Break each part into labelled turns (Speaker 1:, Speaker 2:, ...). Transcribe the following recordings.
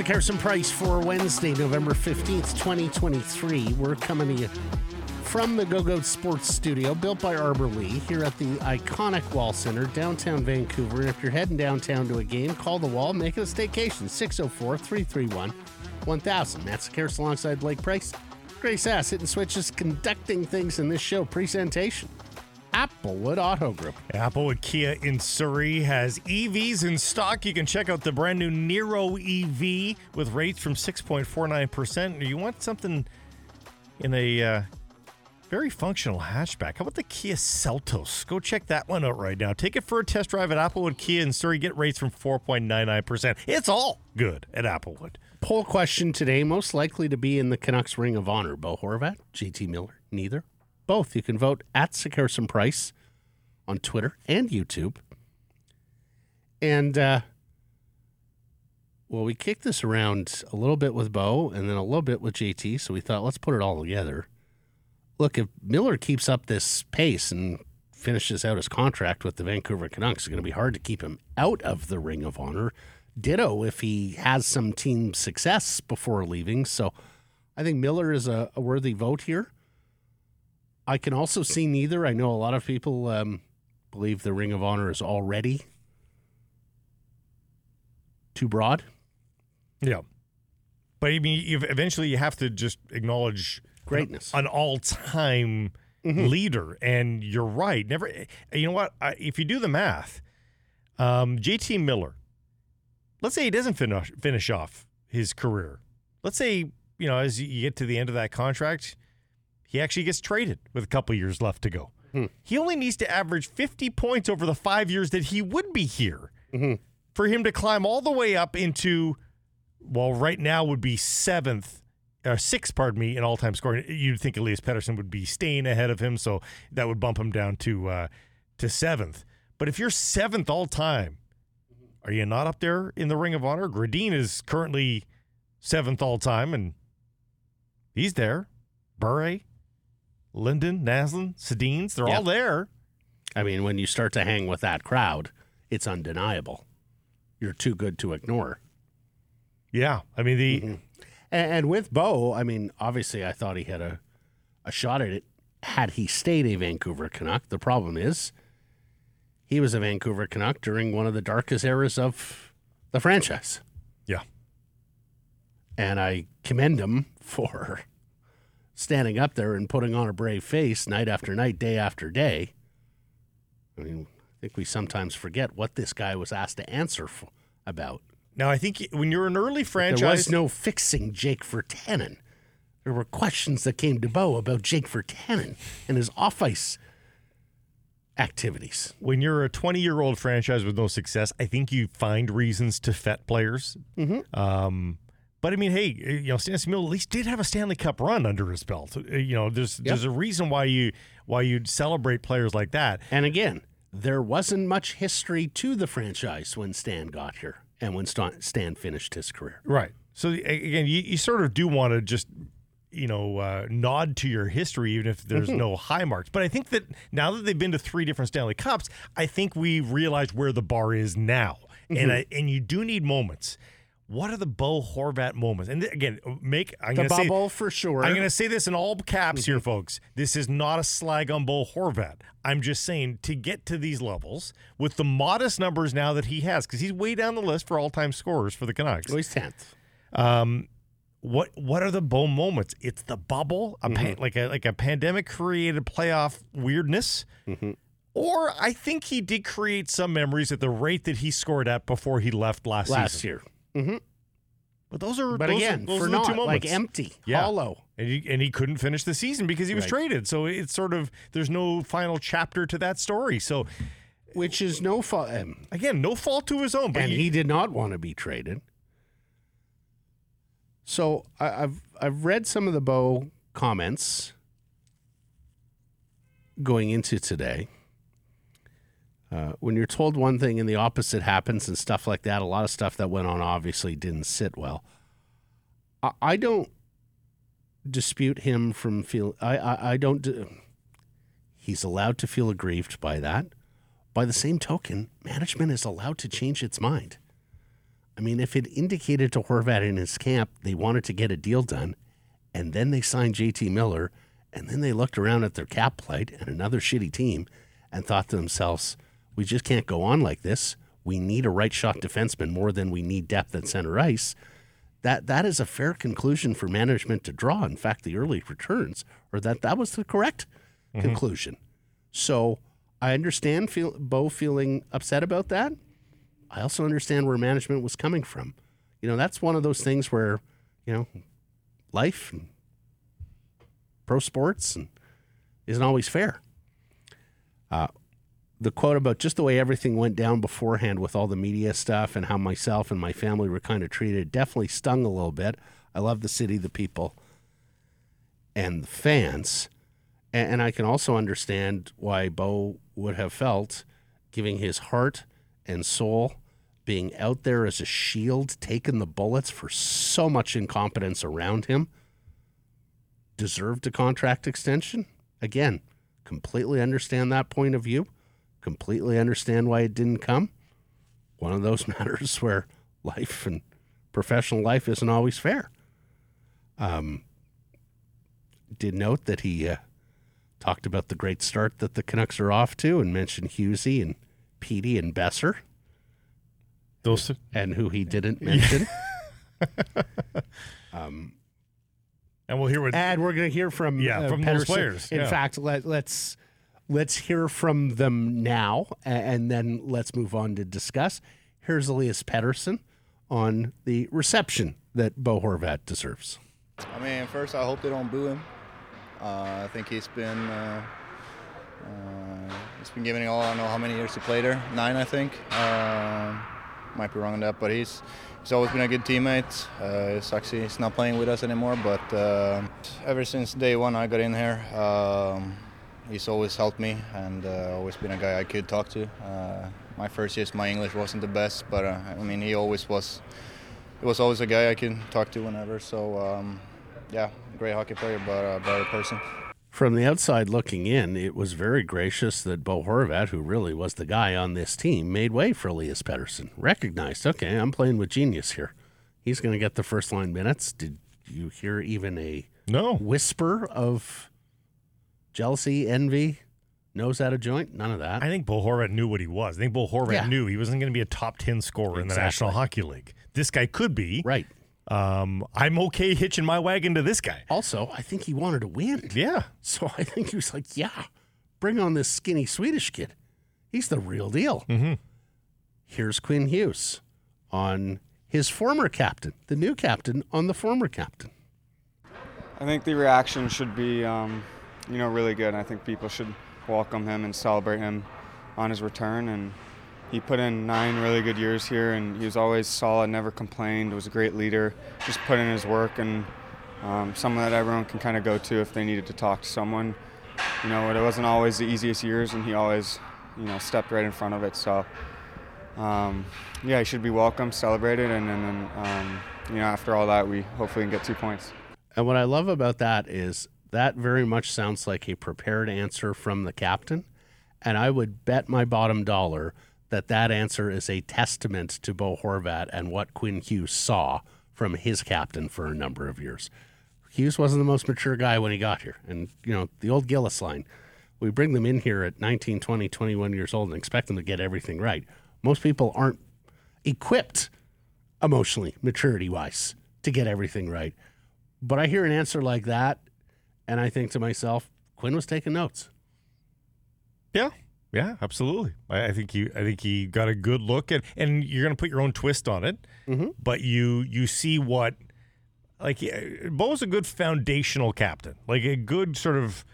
Speaker 1: Classic Harrison Price for Wednesday, November 15th, 2023. We're coming to you from the Go Goat Sports Studio, built by Arbor Lee, here at the iconic Wall Center, downtown Vancouver. And if you're heading downtown to a game, call the wall, make it a staycation. 604 331 1000. That's Sekeres alongside Blake Price. Grace Ass hitting switches, conducting things in this show presentation. Applewood Auto Group.
Speaker 2: Applewood Kia in Surrey has EVs in stock. You can check out the brand new Niro EV with rates from 6.49%. You want something in a uh, very functional hatchback. How about the Kia Seltos? Go check that one out right now. Take it for a test drive at Applewood Kia in Surrey. Get rates from 4.99%. It's all good at Applewood.
Speaker 1: Poll question today most likely to be in the Canucks Ring of Honor. Bo Horvat, JT Miller, neither. Both. You can vote at Sekeres and Price on Twitter and YouTube. And, uh, well, we kicked this around a little bit with Bo and then a little bit with JT. So we thought, let's put it all together. Look, if Miller keeps up this pace and finishes out his contract with the Vancouver Canucks, it's going to be hard to keep him out of the Ring of Honor. Ditto if he has some team success before leaving. So I think Miller is a, a worthy vote here. I can also see neither. I know a lot of people um, believe the Ring of Honor is already too broad.
Speaker 2: Yeah. But I mean, you eventually you have to just acknowledge
Speaker 1: Greatness.
Speaker 2: an all-time leader, and you're right. Never, you know what? I, if you do the math, um, JT Miller, let's say he doesn't finish finish off his career. Let's say you know as you get to the end of that contract, he actually gets traded with a couple years left to go. Hmm. He only needs to average 50 points over the five years that he would be here mm-hmm. for him to climb all the way up into, well, right now would be seventh, uh, or sixth, pardon me, in all time scoring. You'd think Elias Pettersson would be staying ahead of him, so that would bump him down to uh, to seventh. But if you're seventh all time, are you not up there in the Ring of Honor? Gradin is currently seventh all time, and he's there. Bure, Linden, Naslund, Sedins, they're
Speaker 1: Yeah.
Speaker 2: all there.
Speaker 1: I mean, when you start to hang with that crowd, it's undeniable. You're too good to ignore.
Speaker 2: Yeah, I mean the mm-hmm.
Speaker 1: And, and with Bo, I mean, obviously, I thought he had a, a shot at it had he stayed a Vancouver Canuck. The problem is, he was a Vancouver Canuck during one of the darkest eras of the franchise.
Speaker 2: yeah.
Speaker 1: And I commend him for standing up there and putting on a brave face night after night, day after day. I mean, I think we sometimes forget what this guy was asked to answer for, about.
Speaker 2: Now I think when you're an early franchise, There
Speaker 1: was no fixing Jake Virtanen. There were questions that came to Bo about Jake Virtanen and his off ice activities.
Speaker 2: when you're a 20 year old franchise with no success, I think you find reasons to fet players.
Speaker 1: Mm-hmm.
Speaker 2: Um, but I mean, hey, you know, Stan Smyl at least did have a Stanley Cup run under his belt. Uh, You know, there's there's a reason why you why you'd celebrate players like that.
Speaker 1: And again, there wasn't much history to the franchise when Stan got here and when Stan Stan finished his career.
Speaker 2: Right. So again, you, you sort of do want to just you know uh, nod to your history, even if there's no high marks. But I think that now that they've been to three different Stanley Cups, I think we realize where the bar is now, and I, and you do need moments. What are the Bo Horvat moments? And again, make I'm
Speaker 1: The
Speaker 2: going to say
Speaker 1: bubble for sure.
Speaker 2: I'm going to say this in all caps here, mm-hmm. folks. This is not a slag on Bo Horvat. I'm just saying to get to these levels with the modest numbers now that he has, because he's way down the list for all-time scorers for the Canucks.
Speaker 1: Oh, he's tenth.
Speaker 2: Um, what what are the Bo moments? It's the bubble, a pan, mm-hmm. like a like a pandemic created playoff weirdness. Mm-hmm. Or I think he did create some memories at the rate that he scored at before he left last,
Speaker 1: Last
Speaker 2: season.
Speaker 1: year.
Speaker 2: But those are
Speaker 1: But
Speaker 2: those
Speaker 1: again,
Speaker 2: are, those
Speaker 1: for
Speaker 2: are the
Speaker 1: not
Speaker 2: two
Speaker 1: like empty,
Speaker 2: Yeah.
Speaker 1: hollow.
Speaker 2: and he, and he couldn't finish the season because he was
Speaker 1: Right.
Speaker 2: traded. So it's sort of there's no final chapter to that story. So
Speaker 1: Which is no fault. Um,
Speaker 2: again, no fault to his own. But
Speaker 1: and
Speaker 2: you-
Speaker 1: he did not want to be traded. So I, I've I've read some of the Bo comments going into today. Uh, when you're told one thing and the opposite happens and stuff like that, a lot of stuff that went on obviously didn't sit well. I, I don't dispute him from feel. I I, I don't. d- he's allowed to feel aggrieved by that. By the same token, management is allowed to change its mind. I mean, if it indicated to Horvat in his camp they wanted to get a deal done, and then they signed JT Miller, and then they looked around at their cap plight and another shitty team and thought to themselves, we just can't go on like this. We need a right shot defenseman more than we need depth at center ice. That that is a fair conclusion for management to draw. In fact, the early returns or that that was the correct conclusion. So I understand feel, Bo feeling upset about that. I also understand where management was coming from. You know, that's one of those things where, you know, life and pro sports and isn't always fair. Uh, the quote about just the way everything went down beforehand with all the media stuff and how myself and my family were kind of treated definitely stung a little bit. I love the city, the people, and the fans. And, I can also understand why Bo would have felt giving his heart and soul, being out there as a shield, taking the bullets for so much incompetence around him, deserved a contract extension. Again, completely understand that point of view, completely understand why it didn't come. One of those matters where life and professional life isn't always fair. Um, did note that he uh, talked about the great start that the Canucks are off to and mentioned Husey and Petey and Boeser
Speaker 2: Those
Speaker 1: and who he didn't mention.
Speaker 2: and we'll hear what
Speaker 1: and we're going to hear from
Speaker 2: Yeah,
Speaker 1: uh,
Speaker 2: from those players,
Speaker 1: In
Speaker 2: yeah.
Speaker 1: fact, let, let's let's hear from them now, and then let's move on to discuss. Here's Elias Pettersson on the reception that Bo Horvat deserves.
Speaker 3: I mean, first, I hope they don't boo him. Uh, I think he's been uh, uh, he's been giving it all. I don't know how many years he played there. Nine, I think. Uh, might be wrong on that, but he's he's always been a good teammate. Uh, it sucks he's not playing with us anymore, but uh, ever since day one I got in here, um, he's always helped me and uh, always been a guy I could talk to. Uh, my first years, my English wasn't the best, but uh, I mean, he always was. He was always a guy I could talk to whenever. So. Um, yeah, great hockey player, but a better person.
Speaker 1: From the outside looking in, it was very gracious that Bo Horvat, who really was the guy on this team, made way for Elias Pettersson. Recognized, okay, I'm playing with genius here. He's going to get the first line minutes. Did you hear even a
Speaker 2: no.
Speaker 1: whisper of jealousy, envy, nose out of joint? None of that.
Speaker 2: I think Bo Horvat knew what he was. I think Bo Horvat
Speaker 1: Yeah.
Speaker 2: knew he wasn't going to be a top 10 scorer in the
Speaker 1: Exactly.
Speaker 2: National Hockey League. This guy could be.
Speaker 1: right.
Speaker 2: Um, I'm okay hitching my wagon to this guy.
Speaker 1: Also, I think he wanted to win.
Speaker 2: Yeah.
Speaker 1: So I think he was like, yeah, bring on this skinny Swedish kid. He's the real deal.
Speaker 2: Mhm.
Speaker 1: Here's Quinn Hughes on his former captain, the new captain on the former captain.
Speaker 4: I think the reaction should be, um, you know, really good. I think people should welcome him and celebrate him on his return. And he put in nine really good years here, and he was always solid, never complained. Was a great leader, just put in his work, and um, someone that everyone can kind of go to if they needed to talk to someone. You know, it wasn't always the easiest years, and he always, you know, stepped right in front of it. So. Um, yeah, he should be welcome, celebrated, and, then um, you know after all that, we hopefully can get two points.
Speaker 1: And what I love about that is that very much sounds like a prepared answer from the captain. And I would bet my bottom dollar that that answer is a testament to Bo Horvat and what Quinn Hughes saw from his captain for a number of years. Hughes wasn't the most mature guy when he got here. And, you know, the old Gillis line we bring them in here at 19, 20, 21 years old and expect them to get everything right. Most people aren't equipped emotionally, maturity wise, to get everything right. But I hear an answer like that, and I think to myself, Quinn was taking notes.
Speaker 2: Yeah. Yeah, absolutely. I, I think he I think he got a good look at and you're gonna put your own twist on it.
Speaker 1: Mhm.
Speaker 2: But you you see what like Bo's a good foundational captain. Like a good sort of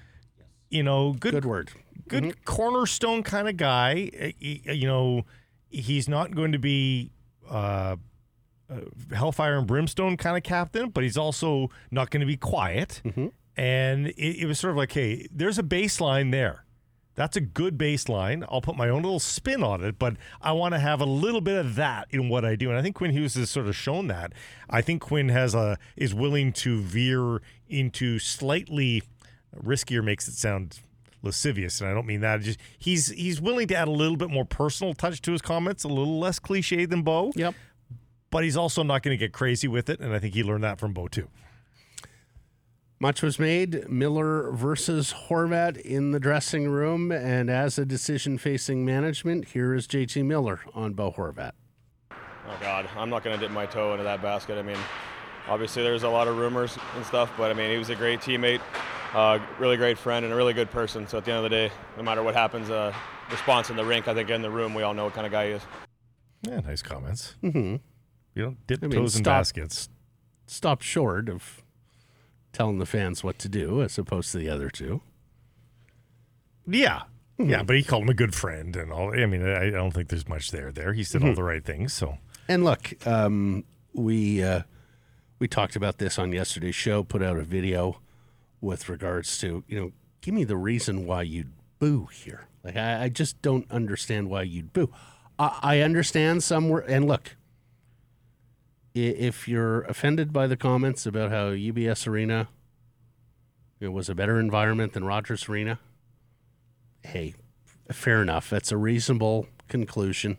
Speaker 2: you know, good
Speaker 1: Good word.
Speaker 2: good cornerstone kind of guy. Uh, you know, he's not going to be uh, uh, hellfire and brimstone kind of captain, but he's also not going to be quiet.
Speaker 1: Mhm.
Speaker 2: And it, it was sort of like, hey, there's a baseline there. That's a good baseline. I'll put my own little spin on it, but I want to have a little bit of that in what I do. And I think Quinn Hughes has sort of shown that. I think Quinn has a is willing to veer into slightly riskier makes it sound lascivious, and I don't mean that. Just he's he's willing to add a little bit more personal touch to his comments, a little less cliche than Bo.
Speaker 1: Yep.
Speaker 2: but he's also not going to get crazy with it. And I think he learned that from Bo too.
Speaker 1: Much was made Miller versus Horvat in the dressing room, and as a decision facing management, here is JT Miller on Bo Horvat.
Speaker 5: Oh God, I'm not going to dip my toe into that basket. I mean, obviously there's a lot of rumors and stuff, but I mean he was a great teammate, uh, really great friend, and a really good person. So at the end of the day, no matter what happens, uh, response in the rink, I think in the room, we all know what kind of guy he is.
Speaker 2: Yeah, nice comments.
Speaker 1: Mm-hmm.
Speaker 2: You don't dip
Speaker 1: I mean,
Speaker 2: toes in
Speaker 1: stop.
Speaker 2: baskets.
Speaker 1: Stopped short of telling the fans what to do, as opposed to the other two.
Speaker 2: Yeah.
Speaker 1: Mm-hmm.
Speaker 2: Yeah, but he called him a good friend and all. I mean, I I don't think there's much there. There, he said all
Speaker 1: Mm-hmm.
Speaker 2: the right things. So
Speaker 1: And look, um, we uh, we talked about this on yesterday's show. Put out a video with regards to you know, give me the reason why you'd boo here. Like I, I just don't understand why you'd boo. I, I understand somewhere, and look, if you're offended by the comments about how UBS Arena it was a better environment than Rogers Arena, hey, fair enough. That's a reasonable conclusion.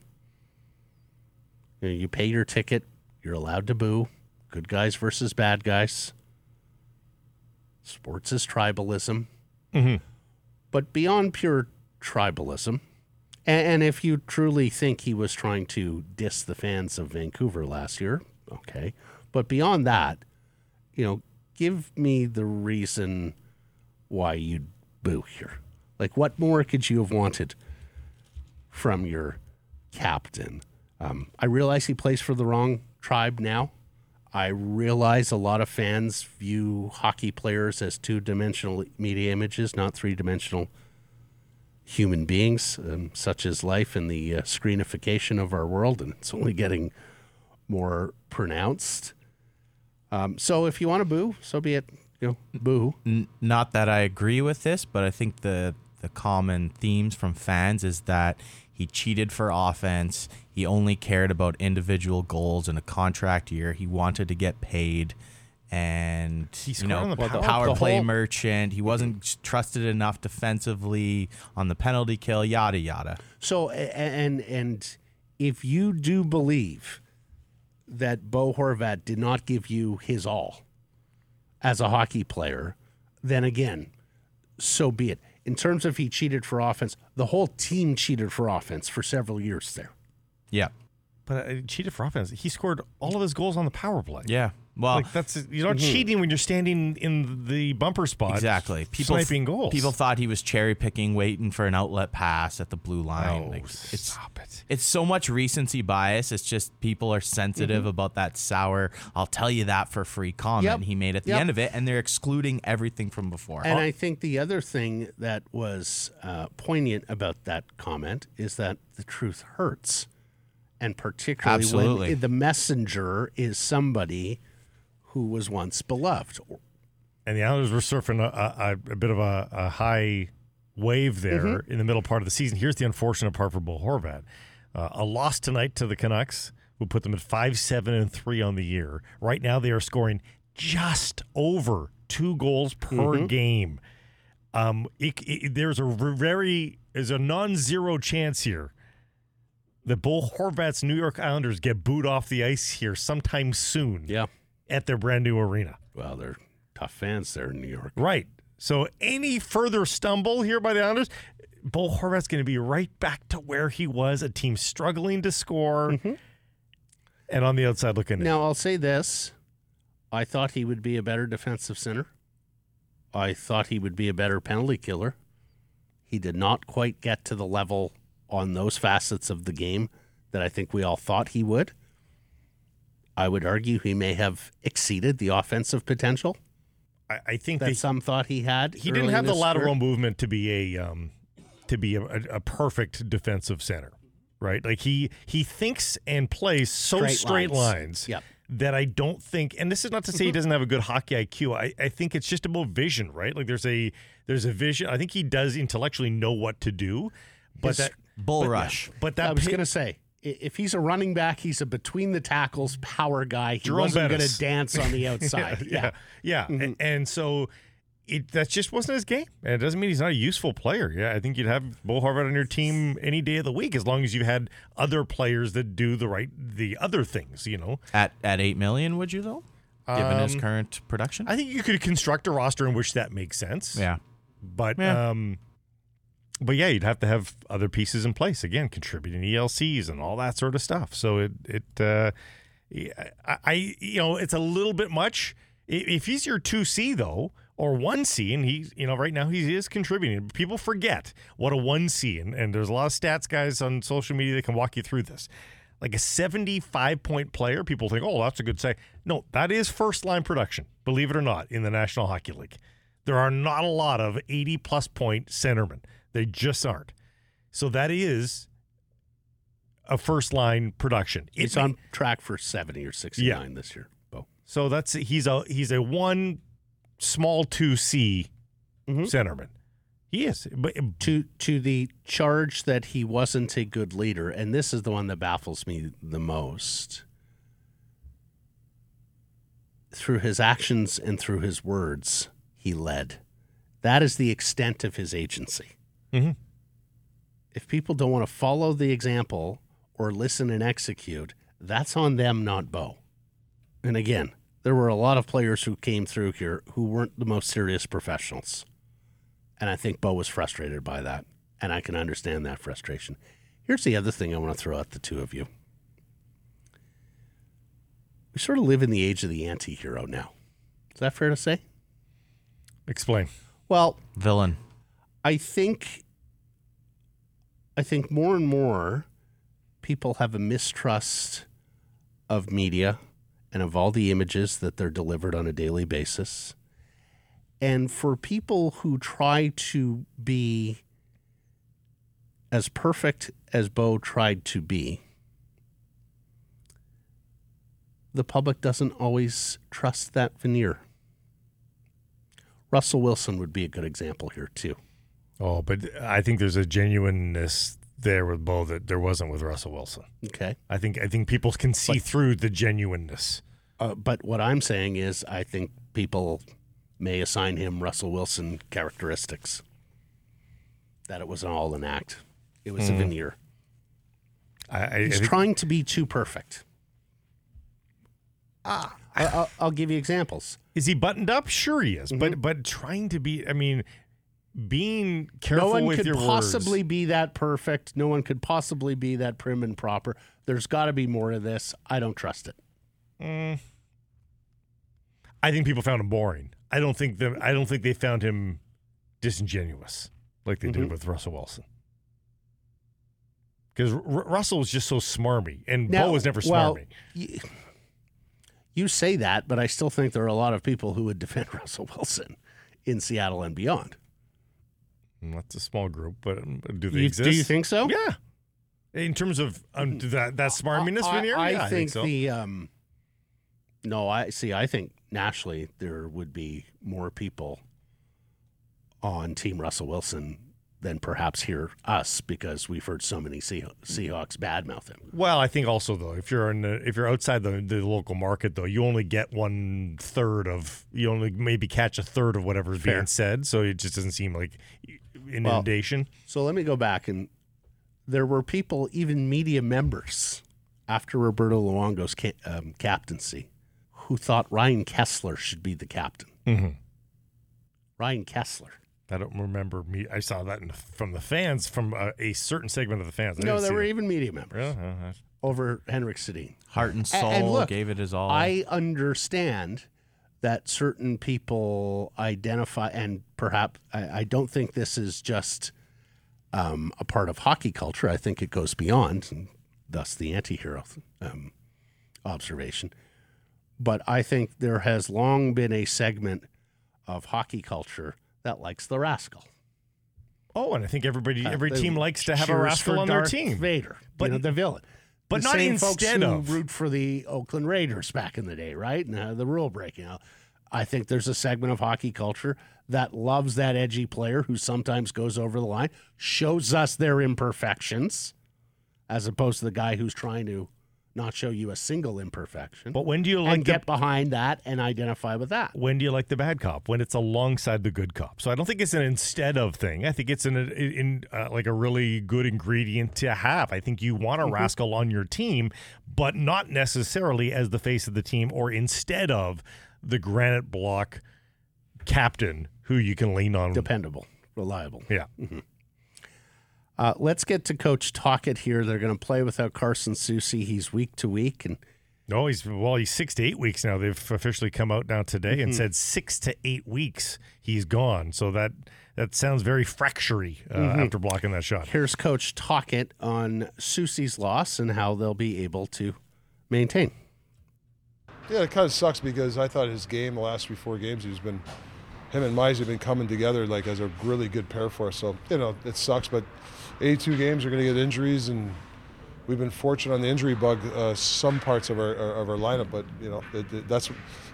Speaker 1: You, know, you pay your ticket. You're allowed to boo. Good guys versus bad guys. Sports is tribalism. Mm-hmm. But beyond pure tribalism, and, and if you truly think he was trying to diss the fans of Vancouver last year, okay. But beyond that, you know, give me the reason why you'd boo here. Like, what more could you have wanted from your captain? Um, I realize he plays for the wrong tribe now. I realize a lot of fans view hockey players as two dimensional media images, not three dimensional human beings, um, such as life and the uh, screenification of our world, and it's only getting more pronounced. Um, so if you want to boo, so be it. You know, boo.
Speaker 6: N- not that I agree with this, but I think the the common themes from fans is that he cheated for offense. He only cared about individual goals in a contract year. He wanted to get paid, and
Speaker 2: He
Speaker 6: you know,
Speaker 2: on the
Speaker 1: Well, the-
Speaker 6: power
Speaker 1: the
Speaker 6: play
Speaker 1: whole-
Speaker 6: merchant. He wasn't trusted enough defensively on the penalty kill. Yada yada.
Speaker 1: So a- and and if you do believe that Bo Horvat did not give you his all as a hockey player, then again, so be it. In terms of he cheated for offense, the whole team cheated for offense for several years there.
Speaker 6: Yeah,
Speaker 2: But uh, cheated for offense. He scored all of his goals on the power play.
Speaker 6: yeah. Well,
Speaker 2: Like that's you're not cheating when you're standing in the bumper spot.
Speaker 6: Exactly. People
Speaker 2: sniping goals.
Speaker 6: People thought he was cherry picking, waiting for an outlet pass at the blue line.
Speaker 2: Oh,
Speaker 6: Like, it's
Speaker 2: stop it.
Speaker 6: it's so much recency bias. It's just people are sensitive about that sour. I'll tell you that for free comment
Speaker 1: Yep.
Speaker 6: he made at the
Speaker 1: Yep.
Speaker 6: end of it, and they're excluding everything from before.
Speaker 1: And I think the other thing that was uh, poignant about that comment is that the truth hurts. And particularly
Speaker 6: Absolutely.
Speaker 1: when the messenger is somebody who was once beloved.
Speaker 2: And the Islanders were surfing a, a, a bit of a, a high wave there
Speaker 1: Mm-hmm.
Speaker 2: in the middle part of the season. Here's the unfortunate part for Bo Horvat: uh, a loss tonight to the Canucks will put them at five, seven, and three on the year. Right now, they are scoring just over two goals per
Speaker 1: Mm-hmm.
Speaker 2: game. Um, it, it- there's a very there's a non-zero chance here that Bo Horvat's New York Islanders get booed off the ice here sometime soon
Speaker 1: Yeah.
Speaker 2: At their brand new arena.
Speaker 1: Well, they're tough fans there in New York.
Speaker 2: Right. So any further stumble here by the Islanders, Bo Horvat's going to be right back to where he was, a team struggling to score, mm-hmm. and on the outside looking in.
Speaker 1: Now, I'll say this I thought he would be a better defensive center. I thought he would be a better penalty killer. He did not quite get to the level on those facets of the game that I think we all thought he would. I would argue he may have exceeded the offensive potential
Speaker 2: I, I think
Speaker 1: that
Speaker 2: that
Speaker 1: some thought he had.
Speaker 2: he didn't have the lateral
Speaker 1: career.
Speaker 2: movement to be a um, to be a, a, a perfect defensive center, right? Like he he thinks and plays so
Speaker 1: Straight
Speaker 2: straight,
Speaker 1: lines.
Speaker 2: lines.
Speaker 1: Yep.
Speaker 2: That I don't think, and this is not to say he doesn't have a good hockey IQ. I, I think it's just about vision, right? Like there's a there's a vision. I think he does intellectually know what to do, but
Speaker 1: His
Speaker 2: that
Speaker 6: Bull
Speaker 2: but-
Speaker 6: rush.
Speaker 2: But that
Speaker 1: I was going to say, if he's a running back, he's a between the tackles power guy. He
Speaker 2: Jerome
Speaker 1: wasn't going to dance on the outside.
Speaker 2: yeah, yeah.
Speaker 1: Mm-hmm.
Speaker 2: A- And so it that just wasn't his game. And it doesn't mean he's not a useful player. Yeah, I think you'd have Bo Horvat on your team any day of the week as long as you had other players that do the right the other things, you know.
Speaker 6: At at eight million, would you though? Given his
Speaker 2: Um,
Speaker 6: current production?
Speaker 2: I think you could construct a roster in which that makes sense.
Speaker 6: yeah.
Speaker 2: But
Speaker 6: Yeah.
Speaker 2: um but yeah, you'd have to have other pieces in place again, contributing ELCs and all that sort of stuff. So it it uh I, I you know, it's a little bit much. If he's your 2C though, or 1C and he's you know, right now he is contributing. People forget what a 1C and, and there's a lot of stats guys on social media that can walk you through this. Like a 75 point player, people think, "Oh, that's a good say." No, that is first line production. Believe it or not, in the National Hockey League. There are not a lot of 80 plus point centermen. They just aren't. So that is a first line production. It
Speaker 1: He's
Speaker 2: may-
Speaker 1: on track for 70 or 69 this year, Bo.
Speaker 2: so that's he's a he's a one small 2C
Speaker 1: Mhm.
Speaker 2: centerman. He is. But
Speaker 1: To to the charge that he wasn't a good leader, and this is the one that baffles me the most. Through his actions and through his words, he led. That is the extent of his agency.
Speaker 2: Mhm.
Speaker 1: If people don't want to follow the example or listen and execute, that's on them, not Bo. And again, there were a lot of players who came through here who weren't the most serious professionals. And I think Bo was frustrated by that. And I can understand that frustration. Here's the other thing I want to throw at the two of you. We sort of live in the age of the anti hero now. Is that fair to say?
Speaker 2: explain.
Speaker 1: Well,
Speaker 6: Villain.
Speaker 1: I think I think more and more people have a mistrust of media and of all the images that they're delivered on a daily basis. And for people who try to be as perfect as Bo tried to be, the public doesn't always trust that veneer. Russell Wilson would be a good example here, too.
Speaker 2: Oh, but I think there's a genuineness there with Bo that there wasn't with Russell Wilson.
Speaker 1: Okay.
Speaker 2: I think I think people can see through the genuineness.
Speaker 1: Uh, but what I'm saying is, I think people may assign him Russell Wilson characteristics. That it was all an act. It was a veneer.
Speaker 2: I, I, I
Speaker 1: He's
Speaker 2: think-
Speaker 1: trying to be too perfect. Ah, I, I'll, I'll give you examples.
Speaker 2: Is he buttoned up? Sure, he is.
Speaker 1: Mm-hmm.
Speaker 2: But but trying to be, I mean, being careful
Speaker 1: no one
Speaker 2: with
Speaker 1: could
Speaker 2: your
Speaker 1: possibly
Speaker 2: words.
Speaker 1: be that perfect. No one could possibly be that prim and proper. There's got to be more to this. I don't trust it.
Speaker 2: I think people found him boring. I don't think them. I don't think they found him disingenuous like they
Speaker 1: Mm-hmm.
Speaker 2: did with Russell Wilson. Because R- Russell was just so smarmy, and
Speaker 1: Now,
Speaker 2: Bo was never
Speaker 1: well,
Speaker 2: smarmy.
Speaker 1: y- You say that, but I still think there are a lot of people who would defend Russell Wilson in Seattle and beyond.
Speaker 2: Mm, That's a small group, but um, do they
Speaker 1: You-
Speaker 2: exist?
Speaker 1: do you think so?
Speaker 2: Yeah. In terms of um, that that smarminess
Speaker 1: I,
Speaker 2: veneer,
Speaker 1: I
Speaker 2: yeah, I
Speaker 1: think,
Speaker 2: so.
Speaker 1: the um, no, I see. I think nationally there would be more people on Team Russell Wilson than perhaps here us because we've heard so many Seah- Seahawks badmouth him.
Speaker 2: Well, I think also though, if you're in the, if you're outside the, the local market though, you only get one third of you only maybe catch a third of whatever's
Speaker 1: Fair.
Speaker 2: being said, so it just doesn't seem like inundation.
Speaker 1: So let me go back and there were people, even media members, after Roberto Luongo's ca- um, captaincy, who thought Ryan Kesler should be the captain.
Speaker 2: Mhm.
Speaker 1: Ryan Kesler.
Speaker 2: I don't remember me. I saw that in, from the fans, from a, a certain segment of the fans. I
Speaker 1: no, there were
Speaker 2: that.
Speaker 1: even media members
Speaker 2: Really? Oh, that's-
Speaker 1: over Henrik Sedin.
Speaker 6: Heart and
Speaker 1: A-
Speaker 6: soul.
Speaker 1: and look,
Speaker 6: gave it his all.
Speaker 1: I understand that certain people identify, and perhaps I, I don't think this is just um, a part of hockey culture. I think it goes beyond, and thus the anti-hero um, observation. But I think there has long been a segment of hockey culture that likes the rascal.
Speaker 2: oh, and I think everybody, every
Speaker 1: Uh,
Speaker 2: team likes to have a rascal on their
Speaker 1: Darth
Speaker 2: team.
Speaker 1: Vader,
Speaker 2: But-
Speaker 1: you know, the villain.
Speaker 2: But
Speaker 1: The
Speaker 2: not
Speaker 1: same folks
Speaker 2: instead
Speaker 1: who
Speaker 2: of.
Speaker 1: root for the Oakland Raiders back in the day, right? And uh, the rule breaking. I think there's a segment of hockey culture that loves that edgy player who sometimes goes over the line, shows us their imperfections, as opposed to the guy who's trying to not show you a single imperfection,
Speaker 2: But when do you like
Speaker 1: and
Speaker 2: the,
Speaker 1: get behind that and identify with that.
Speaker 2: when do you like the bad cop? When it's alongside the good cop. So I don't think it's an instead of thing. I think it's an in uh, like a really good ingredient to have. I think you want a
Speaker 1: Mm-hmm.
Speaker 2: rascal on your team, but not necessarily as the face of the team or instead of the granite block captain who you can lean on.
Speaker 1: Dependable, reliable.
Speaker 2: yeah.
Speaker 1: Uh, let's get to Coach Tocchet here. They're going to play without Carson Soucy. He's week to week, and
Speaker 2: No, he's well. He's six to eight weeks now. They've officially come out now today
Speaker 1: Mm-hmm.
Speaker 2: and said six to eight weeks he's gone. So that that sounds very fractury uh,
Speaker 1: Mm-hmm.
Speaker 2: after blocking that shot.
Speaker 1: here's Coach Tocchet on Soucy's loss and how they'll be able to maintain.
Speaker 7: Yeah, it kind of sucks because I thought his game the last three, four games, he's been, him and Mize have been coming together like as a really good pair for us. So, you know, it sucks, but 82 games are going to get injuries, and we've been fortunate on the injury bug uh, some parts of our of our lineup. But you know, it, it- that's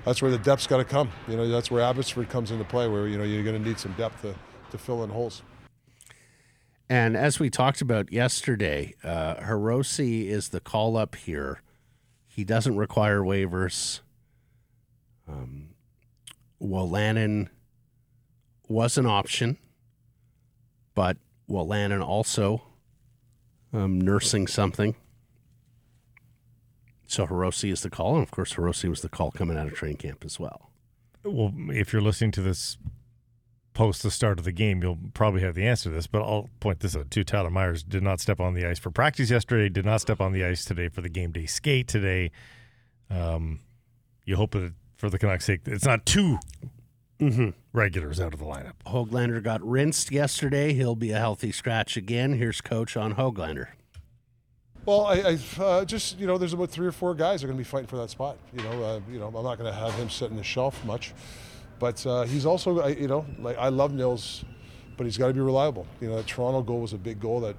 Speaker 7: that's where the depth's got to come. You know, that's where Abbotsford comes into play, where you know you're going to need some depth to, to fill in holes.
Speaker 1: And as we talked about yesterday, uh, Hirose is the call up here. He doesn't require waivers. Um, Wolanin was an option, but Wolanin also um, nursing something. So Hirose is the call, and of course Hirose was the call coming out of training camp as well.
Speaker 2: Well, if you're listening to this post the start of the game, you'll probably have the answer to this. But I'll point this out too. Tyler Myers did not step on the ice for practice yesterday. Did not step on the ice today for the game day skate today. Um, you hope that for the Canucks' sake, it's not 2 regulars out of the lineup.
Speaker 1: Hoglander got rinsed yesterday. He'll be a healthy scratch again. Here's coach on Hoglander.
Speaker 7: Well, I, I uh, just you know, there's about three or four guys that are going to be fighting for that spot. You know, uh, you know, I'm not going to have him sit in the shelf much, but uh, he's also, I, you know, like I love Nils, but he's got to be reliable. You know, that Toronto goal was a big goal that,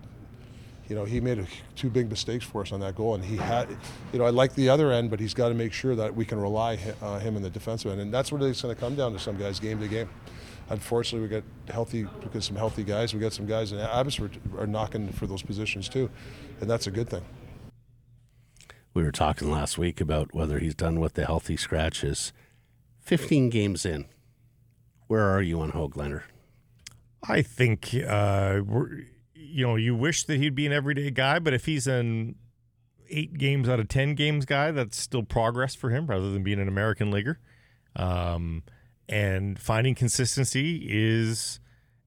Speaker 7: you know, he made a, two big mistakes for us on that goal, and he had, you know, I like the other end, but he's got to make sure that we can rely hi- uh, him in the defensive end, and that's what it's going to come down to some guys game to game. Unfortunately, we got healthy, we got some healthy guys. We got some guys in Abbotsford are are knocking for those positions too, and that's a good thing.
Speaker 1: We were talking last week about whether he's done with the healthy scratches. 15 games in. Where are you on Hoglander?
Speaker 2: I think uh, we're, you know you wish that he'd be an everyday guy, but if he's an eight games out of ten games guy, that's still progress for him rather than being an American leaguer. Um, and finding consistency is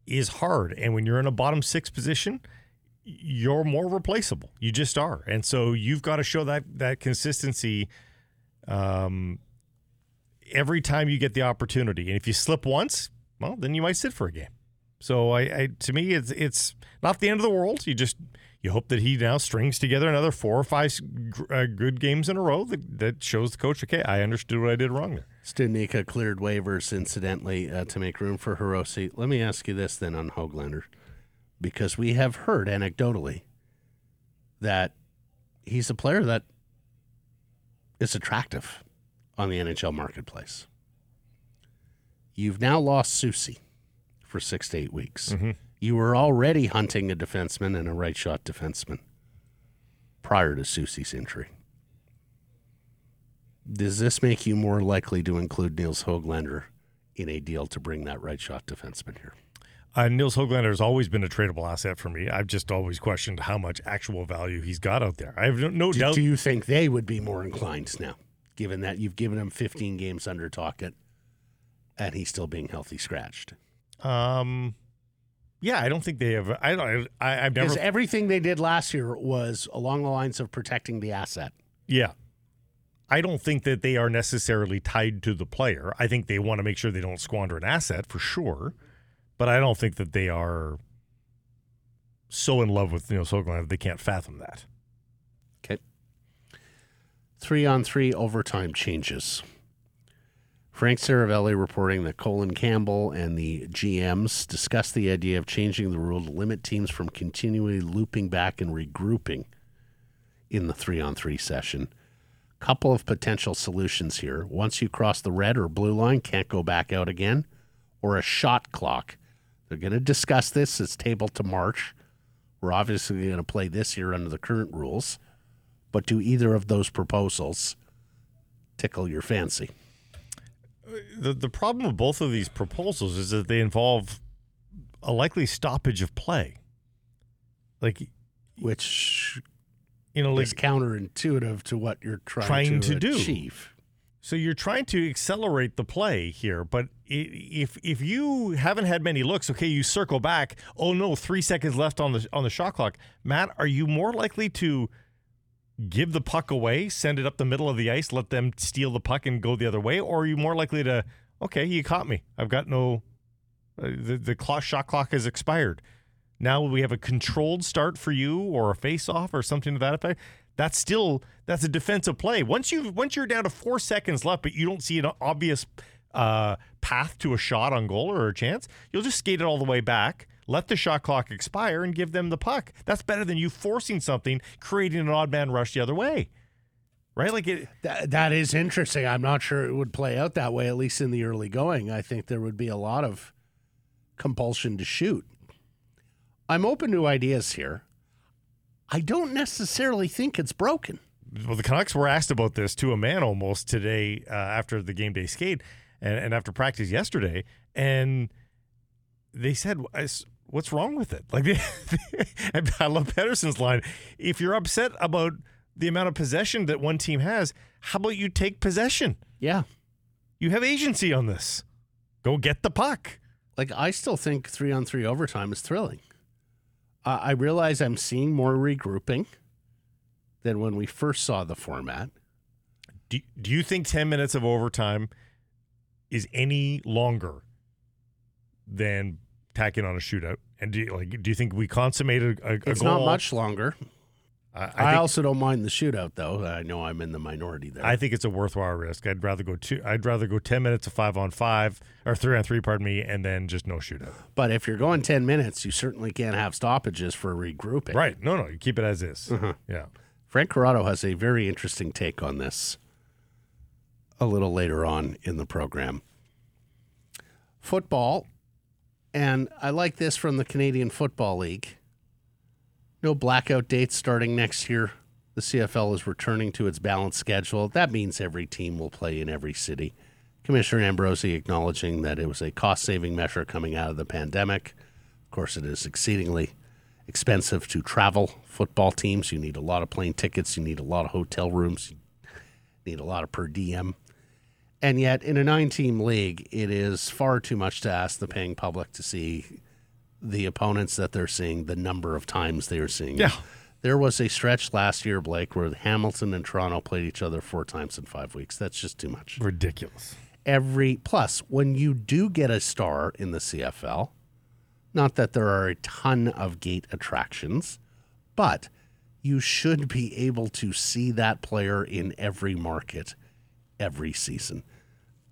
Speaker 2: is hard. And when you're in a bottom six position, you're more replaceable. You just are. And so you've got to show that that consistency um, every time you get the opportunity. And if you slip once, well, then you might sit for a game. So I, I to me, it's it's not the end of the world. You just you hope that he now strings together another four or five uh, good games in a row that, that shows the coach, okay, I understood what I did wrong there.
Speaker 1: Cleared waivers, incidentally, uh, to make room for Hirose. Let me ask you this then on Hoglander, because we have heard anecdotally that he's a player that is attractive on the NHL marketplace. You've now lost Soucy for six to eight weeks. You were already hunting a defenseman and a right shot defenseman prior to Soucy's injury. Does this make you more likely to include Nils Hoglander in a deal to bring that right shot defenseman here?
Speaker 2: Uh, Nils Hoglander has always been a tradable asset for me. I've just always questioned how much actual value he's got out there. I have no, no
Speaker 1: Do,
Speaker 2: doubt.
Speaker 1: do you think they would be more inclined now, given that you've given him 15 games under Tocchet and he's still being healthy scratched?
Speaker 2: Um, yeah, I don't think they have. I don't. I, I've never.
Speaker 1: Because everything they did last year was along the lines of protecting the asset.
Speaker 2: Yeah. I don't think that they are necessarily tied to the player. I think they want to make sure they don't squander an asset for sure. But I don't think that they are so in love with Nils Hoglander that they can't fathom that.
Speaker 1: Okay. Three on three overtime changes. Frank Seravalli reporting that Colin Campbell and the GMs discussed the idea of changing the rule to limit teams from continually looping back and regrouping in the three on three session. Couple of potential solutions here. Once you cross the red or blue line, can't go back out again, or a shot clock. They're going to discuss this. It's table to March. We're obviously going to play this year under the current rules But do either of those proposals tickle your fancy?
Speaker 2: The the problem with both of these proposals is that they involve a likely stoppage of play. Like
Speaker 1: Which
Speaker 2: you know,
Speaker 1: is counterintuitive to what you're trying,
Speaker 2: Trying
Speaker 1: to,
Speaker 2: to do.
Speaker 1: achieve.
Speaker 2: So you're trying to accelerate the play here, but if if you haven't had many looks, okay, you circle back. Oh no, three seconds left on the on the shot clock. Matt, are you more likely to give the puck away, send it up the middle of the ice, let them steal the puck and go the other way, or are you more likely to, okay, you caught me. I've got no, uh, the the clock shot clock has expired. Now we have a controlled start for you, or a face off, or something to that effect. That's still that's a defensive play. Once you once you're down to four seconds left, but you don't see an obvious uh, path to a shot on goal or a chance, you'll just skate it all the way back, let the shot clock expire, and give them the puck. That's better than you forcing something, creating an odd man rush the other way, right? Like it.
Speaker 1: That, that is interesting. I'm not sure it would play out that way, at least in the early going. I think there would be a lot of compulsion to shoot. I'm open to ideas here. I don't necessarily think it's broken.
Speaker 2: well, the Canucks were asked about this to a man almost today uh, after the game day skate and, and after practice yesterday, and they said, "I s- "What's wrong with it?" Like, I love Pettersson's line: "If you're upset about the amount of possession that one team has, how about you take possession?
Speaker 1: Yeah.
Speaker 2: You have agency on this. Go get the puck."
Speaker 1: Like, I still think three on three overtime is thrilling. Uh, I realize I'm seeing more regrouping than when we first saw the format.
Speaker 2: Do, do you think 10 minutes of overtime is any longer than tacking on a shootout? And do you, like do you think we consummated a, a
Speaker 1: It's
Speaker 2: goal?
Speaker 1: not much longer.
Speaker 2: I, I,
Speaker 1: I,
Speaker 2: think,
Speaker 1: also don't mind the shootout, though. I know I'm in the minority there.
Speaker 2: I think it's a worthwhile risk. I'd rather go two. I'd rather go 10 minutes of five on five or three on three, pardon me, and then just no shootout.
Speaker 1: but if you're going 10 minutes, you certainly can't have stoppages for regrouping.
Speaker 2: Right? No, no. You keep it as is.
Speaker 1: Uh-huh.
Speaker 2: Yeah.
Speaker 1: Frank Corrado has a very interesting take on this a little later on in the program. Football, and I like this from the Canadian Football League. No blackout dates starting next year. The CFL is returning to its balanced schedule. That means every team will play in every city. Commissioner Ambrosie acknowledging that it was a cost saving measure coming out of the pandemic. Of course, it is exceedingly expensive to travel football teams. You need a lot of plane tickets, you need a lot of hotel rooms, you need a lot of per diem. And yet, in a nine team league, it is far too much to ask the paying public to see the opponents that they're seeing, the number of times they are seeing.
Speaker 2: Yeah.
Speaker 1: There was a stretch last year, Blake, where Hamilton and Toronto played each other four times in five weeks. That's just too much
Speaker 2: Ridiculous.
Speaker 1: every plus when you do get a star in the CFL, not that there are a ton of gate attractions, but you should be able to see that player in every market every season.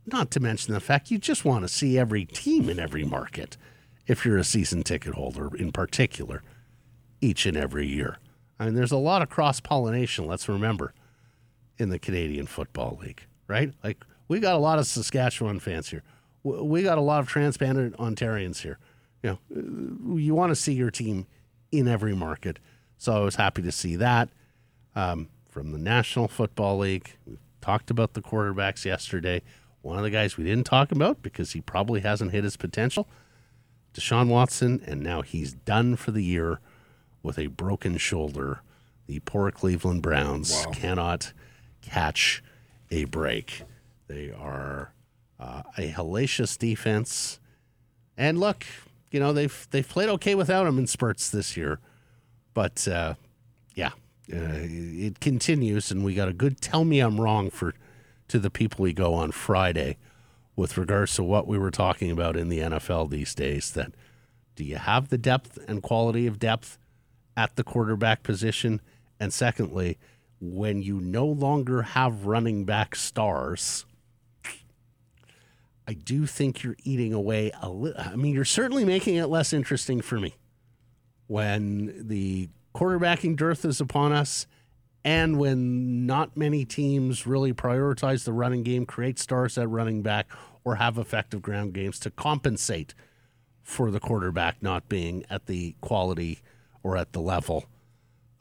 Speaker 1: Not to mention the fact you just want to see every team in every market if you're a season ticket holder in particular each and every year. I mean, there's a lot of cross pollination, let's remember, in the Canadian Football League, right? Like, we got a lot of Saskatchewan fans here. We got a lot of transplanted Ontarians here. You know, uh, you want to see your team in every market. So I was happy to see that um, from the National Football League. We talked about the quarterbacks yesterday. One of the guys we didn't talk about because he probably hasn't hit his potential, Deshaun Watson, and now he's done for the year with a broken shoulder. The poor Cleveland Browns cannot catch a break. They are uh, a hellacious defense. And look, you know they've they've played okay without him in spurts this year, but uh, yeah, Uh, it continues, and we got a good tell me I'm wrong for to the people we go on Friday with regards to what we were talking about in the NFL these days. That do you have the depth and quality of depth at the quarterback position? And secondly, when you no longer have running back stars, I do think you're eating away a little. I mean, you're certainly making it less interesting for me when the quarterbacking dearth is upon us and when not many teams really prioritize the running game, create stars at running back, or have effective ground games to compensate for the quarterback not being at the quality or at the level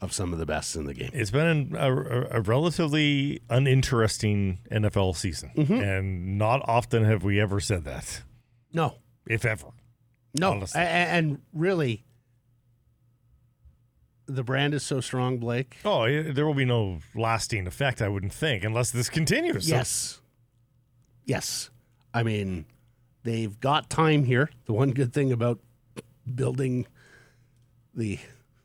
Speaker 1: of some of the best in the game.
Speaker 2: It's been a, a, a relatively uninteresting NFL season,
Speaker 1: Mm-hmm.
Speaker 2: and not often have we ever said that,
Speaker 1: No,
Speaker 2: if ever.
Speaker 1: no,
Speaker 2: Honestly.
Speaker 1: A- a- and really, the brand is so strong, Blake.
Speaker 2: Oh, i there will be no lasting effect, I wouldn't think, unless this continues.
Speaker 1: Yes. Yes. I mean, they've got time here. The one good thing about building the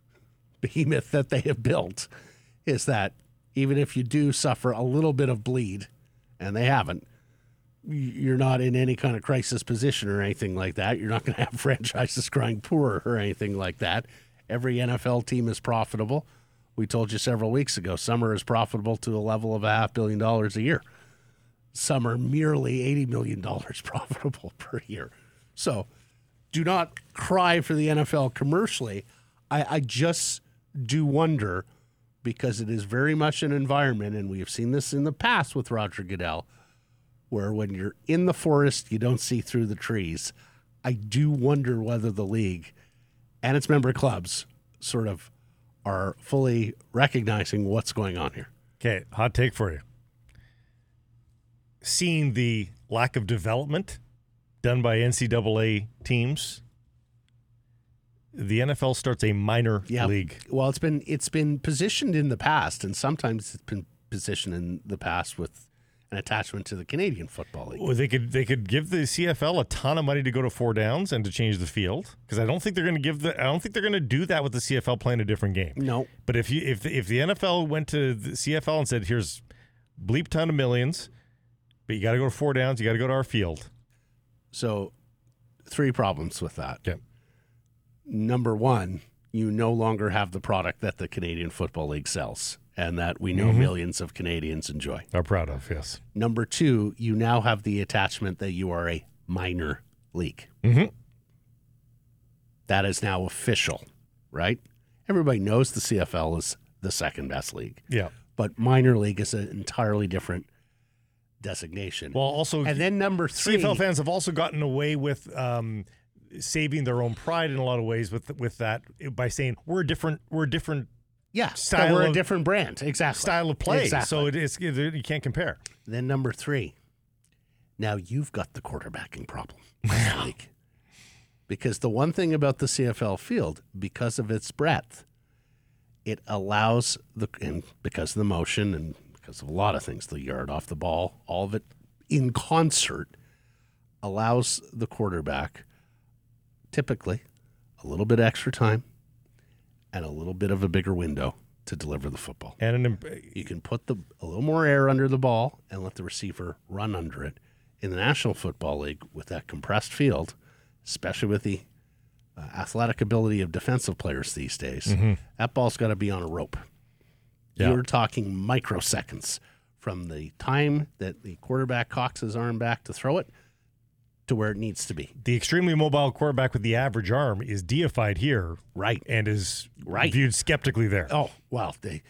Speaker 1: behemoth that they have built is that even if you do suffer a little bit of bleed, and they haven't, you're not in any kind of crisis position or anything like that. You're not going to have franchises crying poor or anything like that. Every NFL team is profitable. We told you several weeks ago, are as profitable to a level of a half billion dollars a year some are merely $80 million profitable per year. So do not cry for the NFL commercially. I, I just do wonder because it is very much an environment, and we have seen this in the past with Roger Goodell, where when you're in the forest, you don't see through the trees. I do wonder whether the league and its member clubs sort of are fully recognizing what's going on here.
Speaker 2: Okay, hot take for you. Seeing the lack of development done by NCAA teams, the NFL starts a minor
Speaker 1: Yeah.
Speaker 2: league.
Speaker 1: Well, it's been it's been positioned in the past, and sometimes it's been positioned in the past with an attachment to the Canadian Football League.
Speaker 2: Well, they could they could give the CFL a ton of money to go to four downs and to change the field because I don't think they're going to give the I don't think they're going to do that with the CFL playing a different game.
Speaker 1: No,
Speaker 2: But if you if if the NFL went to the CFL and said, "Here's bleep ton of millions, but you got to go to four downs, you got to go to our field."
Speaker 1: so three problems with that.
Speaker 2: Okay.
Speaker 1: Number one, you no longer have the product that the Canadian Football League sells, and that we know millions of Canadians enjoy.
Speaker 2: Are proud of yes.
Speaker 1: Number two, you now have the attachment that you are a minor league.
Speaker 2: Mhm.
Speaker 1: That is now official, right? Everybody knows the CFL is the second best league.
Speaker 2: Yeah.
Speaker 1: but minor league is an entirely different designation.
Speaker 2: Well, also
Speaker 1: and then number three,
Speaker 2: CFL fans have also gotten away with um, saving their own pride in a lot of ways with with that by saying we're a different we're different
Speaker 1: yeah,
Speaker 2: style
Speaker 1: we're a different brand, exactly
Speaker 2: style of play.
Speaker 1: Exactly.
Speaker 2: So it is you can't compare.
Speaker 1: then number three, now you've got the quarterbacking problem, because the one thing about the CFL field, because of its breadth, it allows the and because of the motion and because of a lot of things, the yard off the ball, all of it in concert allows the quarterback typically a little bit extra time and a little bit of a bigger window to deliver the football.
Speaker 2: And an, imp-
Speaker 1: You can put the a little more air under the ball and let the receiver run under it. In the National Football League, with that compressed field, especially with the uh, athletic ability of defensive players these days, that ball's got to be on a rope.
Speaker 2: Yeah.
Speaker 1: You're talking microseconds from the time that the quarterback cocks his arm back to throw it to where it needs to be.
Speaker 2: the extremely mobile quarterback with the average arm is deified here
Speaker 1: Right.
Speaker 2: and is
Speaker 1: Right.
Speaker 2: viewed skeptically there.
Speaker 1: Oh, well, they,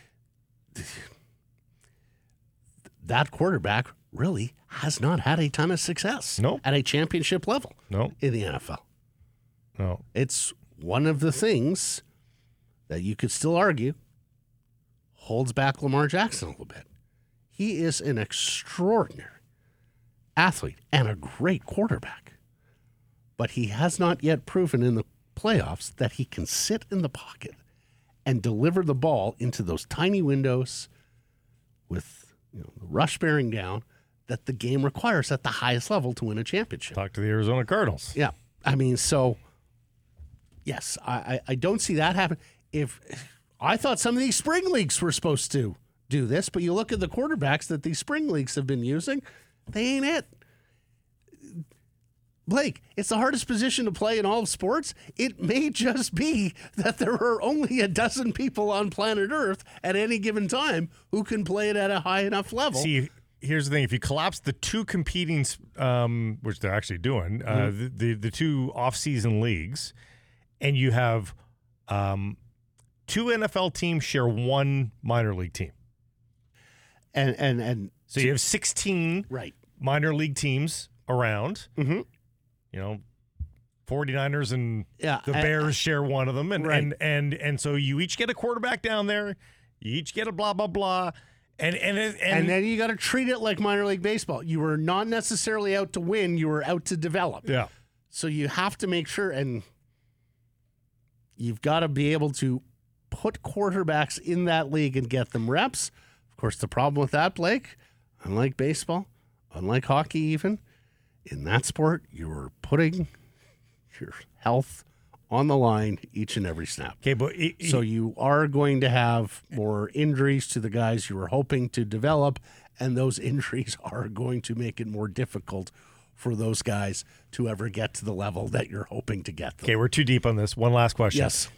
Speaker 1: that quarterback really has not had a ton of success
Speaker 2: Nope.
Speaker 1: at a championship level
Speaker 2: No,
Speaker 1: in the NFL.
Speaker 2: no.
Speaker 1: It's one of the things that you could still argue holds back Lamar Jackson a little bit. He is an extraordinary athlete and a great quarterback, but he has not yet proven in the playoffs that he can sit in the pocket and deliver the ball into those tiny windows with you know, the rush bearing down that the game requires at the highest level to win a championship.
Speaker 2: Talk to the Arizona Cardinals.
Speaker 1: Yeah. I mean, so yes, I, I, I don't see that happen. If I thought some of these spring leagues were supposed to do this, but you look at the quarterbacks that these spring leagues have been using, they ain't it. Blake, it's the hardest position to play in all of sports. It may just be that there are only a dozen people on planet Earth at any given time who can play it at a high enough level.
Speaker 2: See, here's the thing: if you collapse the two competing, um, which they're actually doing, uh,
Speaker 1: Mm-hmm.
Speaker 2: the, the the two off-season leagues, and you have um, two NFL teams share one minor league team,
Speaker 1: and and and
Speaker 2: so you have 16
Speaker 1: right.
Speaker 2: Minor league teams around.
Speaker 1: Mhm.
Speaker 2: You know, 49ers and
Speaker 1: Yeah,
Speaker 2: the
Speaker 1: I-
Speaker 2: Bears share one of them, and
Speaker 1: Right.
Speaker 2: and and and so you each get a quarterback down there. You each get a blah blah blah, and and and,
Speaker 1: And, then you got to treat it like minor league baseball. You were not necessarily out to win, you were out to develop.
Speaker 2: yeah.
Speaker 1: So you have to make sure, and you've got to be able to put quarterbacks in that league and get them reps. Of course, the problem with that, Blake, unlike baseball, unlike hockey, even in that sport, you are putting your health on the line each and every snap.
Speaker 2: Okay, but it, it-
Speaker 1: So you are going to have more injuries to the guys you were hoping to develop, and those injuries are going to make it more difficult for those guys to ever get to the level that you're hoping to get them.
Speaker 2: okay, we're too deep on this. One last question.
Speaker 1: Yes.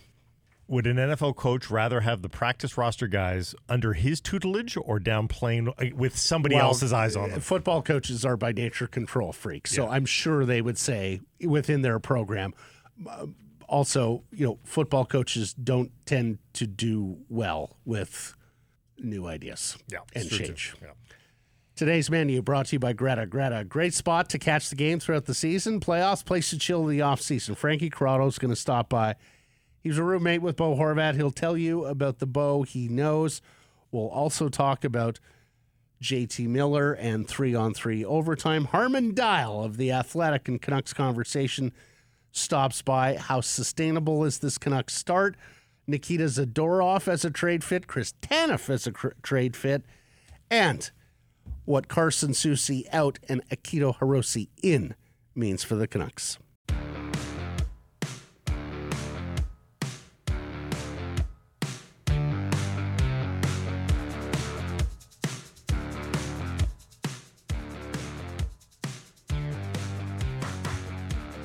Speaker 2: Would an NFL coach rather have the practice roster guys under his tutelage or down playing uh, with somebody
Speaker 1: Well,
Speaker 2: else's eyes on them?
Speaker 1: Football coaches are by nature control freaks, so I'm sure they would say within their program. uh, Also, you know, football coaches don't tend to do well with new ideas
Speaker 2: Yeah,
Speaker 1: and
Speaker 2: it's true, too.
Speaker 1: change.
Speaker 2: Yeah.
Speaker 1: Today's menu brought to you by Greta. Greta, great spot to catch the game throughout the season. Playoffs, place to chill the off season. Frankie Corrado's going to stop by. He's a roommate with Bo Horvat. He'll tell you about the Bo he knows. We'll also talk about JT Miller and three on three overtime. Harman Dayal of the Athletic and Canucks conversation stops by. How sustainable is this Canucks start? Nikita Zadorov as a trade fit, Chris Tanev as a cr- trade fit, and what Carson Soucy out and Akito Hirose in means for the Canucks.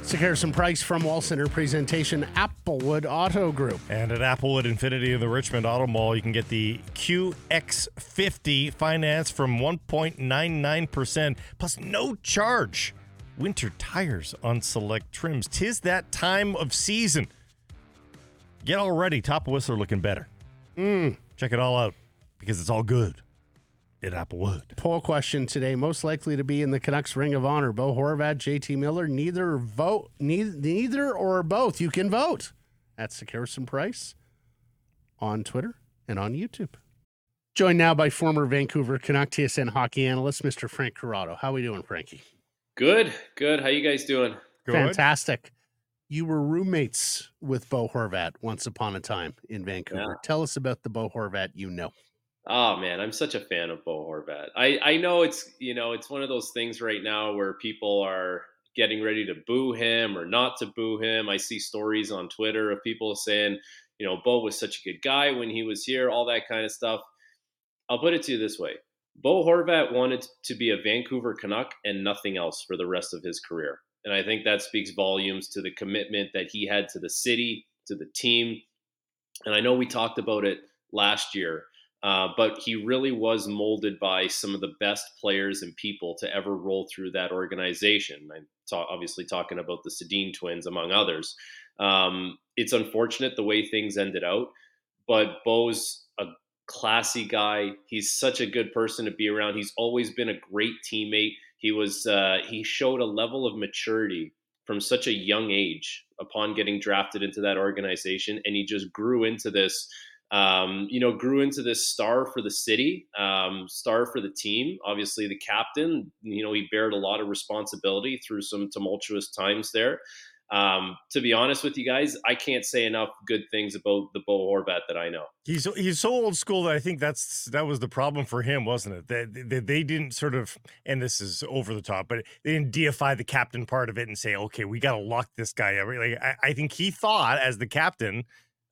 Speaker 1: Sekeres and Price from Wall Center presentation, Applewood Auto Group.
Speaker 2: And at Applewood Infiniti of the Richmond Auto Mall, you can get the QX50 finance from 1.99% plus no charge. Winter tires on select trims. Tis that time of season. Get all ready. Top Whistler looking better. Hmm. Check it all out because it's all good at Applewood.
Speaker 1: Poll question today: Most likely to be in the Canucks Ring of Honor: Bo Horvat, JT Miller. Neither vote, neither, neither or both. You can vote at Sekeres and Price on Twitter and on YouTube. Joined now by former Vancouver Canuck TSN hockey analyst, Mr. Frank Corrado. How are we doing, Frankie?
Speaker 8: Good, good. How you guys doing?
Speaker 2: Good.
Speaker 1: Fantastic. You were roommates with Bo Horvat once upon a time in Vancouver.
Speaker 8: Yeah.
Speaker 1: Tell us about the Bo Horvat you know.
Speaker 8: Oh man, I'm such a fan of Bo Horvat. I I know it's you know it's one of those things right now where people are getting ready to boo him or not to boo him. I see stories on Twitter of people saying, you know, Bo was such a good guy when he was here, all that kind of stuff. I'll put it to you this way. Bo Horvat wanted to be a Vancouver Canuck and nothing else for the rest of his career. And I think that speaks volumes to the commitment that he had to the city, to the team. And I know we talked about it last year, uh, but he really was molded by some of the best players and people to ever roll through that organization. I'm ta- obviously talking about the Sedin twins, among others. Um, it's unfortunate the way things ended out, but Bo's a classy guy. He's such a good person to be around. He's always been a great teammate. He was uh, he showed a level of maturity from such a young age upon getting drafted into that organization, and he just grew into this. Um, you know, grew into this star for the city, um, star for the team. Obviously, the captain. You know, he bared a lot of responsibility through some tumultuous times there. Um, to be honest with you guys, I can't say enough good things about the Bo Horvat that I know.
Speaker 2: He's he's so old school that I think that's that was the problem for him, wasn't it? That they, they didn't sort of, and this is over the top, but they didn't deify the captain part of it and say, okay, we got to lock this guy up. Like I, I think he thought, as the captain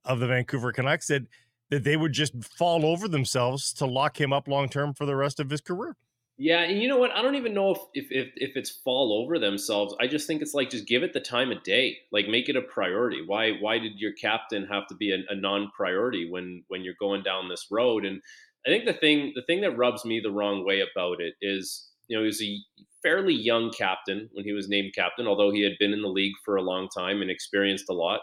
Speaker 2: of the Vancouver Canucks, that that they would just fall over themselves to lock him up long term for the rest of his career.
Speaker 8: Yeah, and you know what? I don't even know if, if if if it's fall over themselves. I just think it's like just give it the time of day. Like make it a priority. Why why did your captain have to be a, a non-priority when when you're going down this road? And I think the thing the thing that rubs me the wrong way about it is you know he was a fairly young captain when he was named captain, although he had been in the league for a long time and experienced a lot.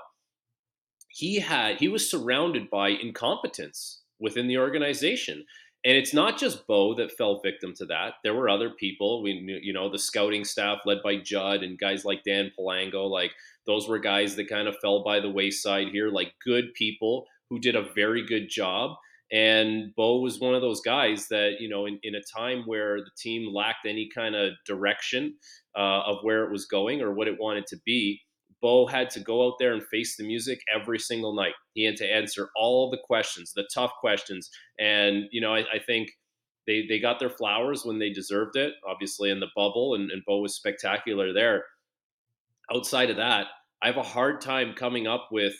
Speaker 8: He had he was surrounded by incompetence within the organization. And it's not just Bo that fell victim to that. There were other people. We knew, you know, the scouting staff led by Judd and guys like Dan Palango. Like those were guys that kind of fell by the wayside here, like good people who did a very good job. And Bo was one of those guys that, you know, in, in a time where the team lacked any kind of direction uh, of where it was going or what it wanted to be, Bo had to go out there and face the music every single night. He had to answer all the questions, the tough questions. And, you know, I, I think they, they got their flowers when they deserved it, obviously in the bubble, and, and Bo was spectacular there. Outside of that, I have a hard time coming up with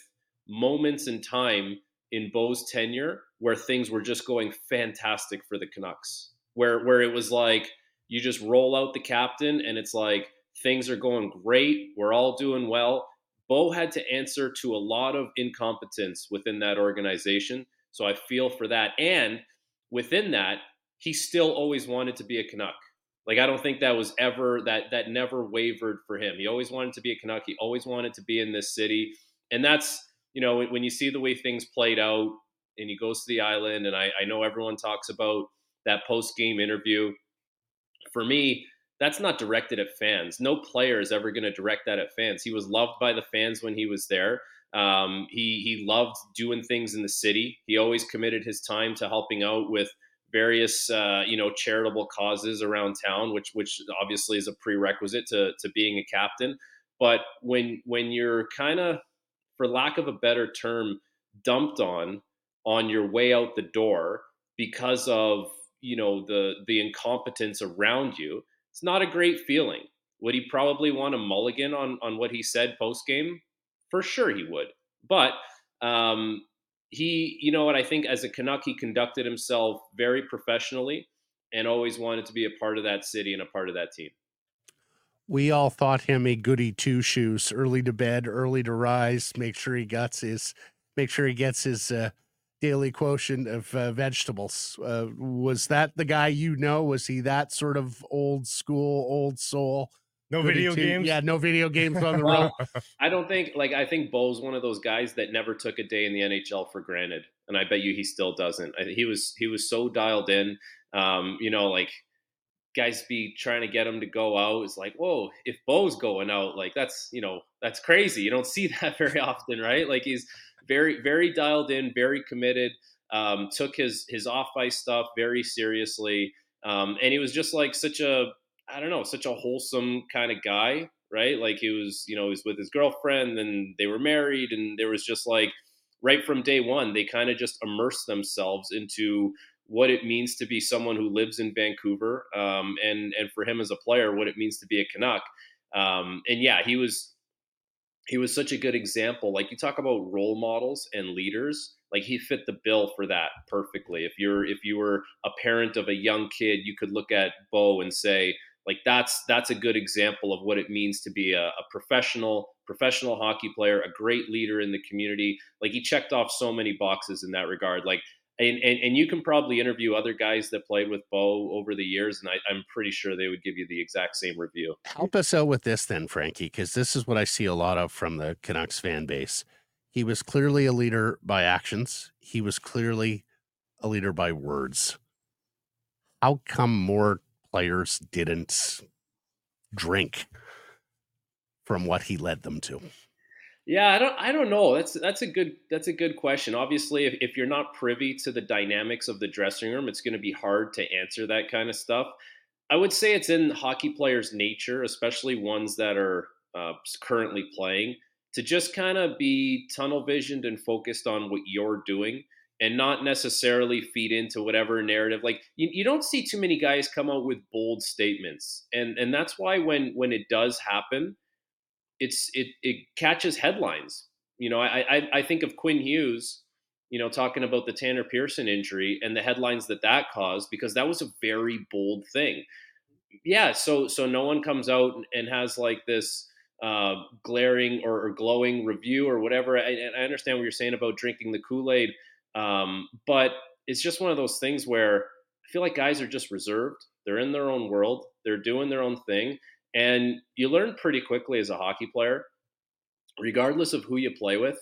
Speaker 8: moments in time in Bo's tenure where things were just going fantastic for the Canucks. Where where it was like you just roll out the captain and it's like things are going great, we're all doing well. Bo had to answer to a lot of incompetence within that organization. So I feel for that. And within that, he still always wanted to be a Canuck. Like I don't think that was ever that that never wavered for him. He always wanted to be a Canuck. He always wanted to be in this city. And that's you know, when, you see the way things played out and he goes to the island, and I, I know everyone talks about that post game interview. For me, that's not directed at fans. No player is ever going to direct that at fans. He was loved by the fans when he was there. Um, he he loved doing things in the city. He always committed his time to helping out with various uh, you know charitable causes around town, which which obviously is a prerequisite to to being a captain. But when when you're kind of for lack of a better term, dumped on on your way out the door because of you know the the incompetence around you. It's not a great feeling. Would he probably want a mulligan on on what he said post game? For sure, he would. But um, he, you know what? I think as a Canuck, he conducted himself very professionally and always wanted to be a part of that city and a part of that team
Speaker 1: we all thought him a goody two shoes, early to bed, early to rise, make sure he gets his, make sure he gets his uh, daily quotient of uh, vegetables. Uh, was that the guy you know? Was he that sort of old school, old soul?
Speaker 2: No video games.
Speaker 1: Yeah, no video games on the road.
Speaker 8: I don't think like I think Bo's one of those guys that never took a day in the NHL for granted, and I bet you he still doesn't. I, he was he was so dialed in. Um, you know, like guys be trying to get him to go out. It's like, whoa, if Bo's going out, like that's you know that's crazy. You don't see that very often, right? Like he's very very dialed in, very committed. Um, took his his off ice stuff very seriously, um, and he was just like such a I don't know, such a wholesome kind of guy, right? Like he was, you know, he was with his girlfriend, and they were married, and there was just like right from day one, they kind of just immersed themselves into what it means to be someone who lives in Vancouver, um, and and for him as a player, what it means to be a Canuck. Um, and yeah, he was he was such a good example. Like you talk about role models and leaders, like he fit the bill for that perfectly. If you're if you were a parent of a young kid, you could look at Bo and say, like that's that's a good example of what it means to be a, a professional professional hockey player, a great leader in the community. Like he checked off so many boxes in that regard. Like and, and, and you can probably interview other guys that played with Bo over the years, and I, I'm pretty sure they would give you the exact same review.
Speaker 1: Help us out with this then, Frankie, because this is what I see a lot of from the Canucks fan base. He was clearly a leader by actions. He was clearly a leader by words. How come more players didn't drink from what he led them to?
Speaker 8: Yeah, I don't I don't know. That's that's a good that's a good question. Obviously, if, if you're not privy to the dynamics of the dressing room, it's going to be hard to answer that kind of stuff. I would say it's in hockey players' nature, especially ones that are uh, currently playing, to just kind of be tunnel visioned and focused on what you're doing and not necessarily feed into whatever narrative. Like you, you don't see too many guys come out with bold statements, and and that's why when when it does happen, it's it it catches headlines. You know, I I, I think of Quinn Hughes, you know, talking about the Tanner Pearson injury and the headlines that that caused because that was a very bold thing. Yeah, so so no one comes out and has like this uh, glaring or, or, glowing review or whatever. I, I, understand what you're saying about drinking the Kool Aid, um, but it's just one of those things where I feel like guys are just reserved. They're in their own world. They're doing their own thing, and you learn pretty quickly as a hockey player, regardless of who you play with,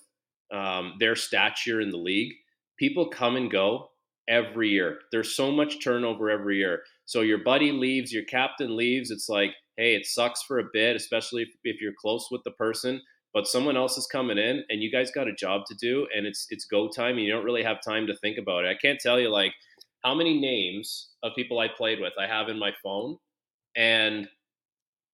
Speaker 8: um, their stature in the league, people come and go every year. There's so much turnover every year. So your buddy leaves, your captain leaves. It's like, hey, it sucks for a bit, especially if, if you're close with the person. but someone else is coming in and you guys got a job to do and it's it's go time and you don't really have time to think about it. I can't tell you like how many names of people I played with I have in my phone and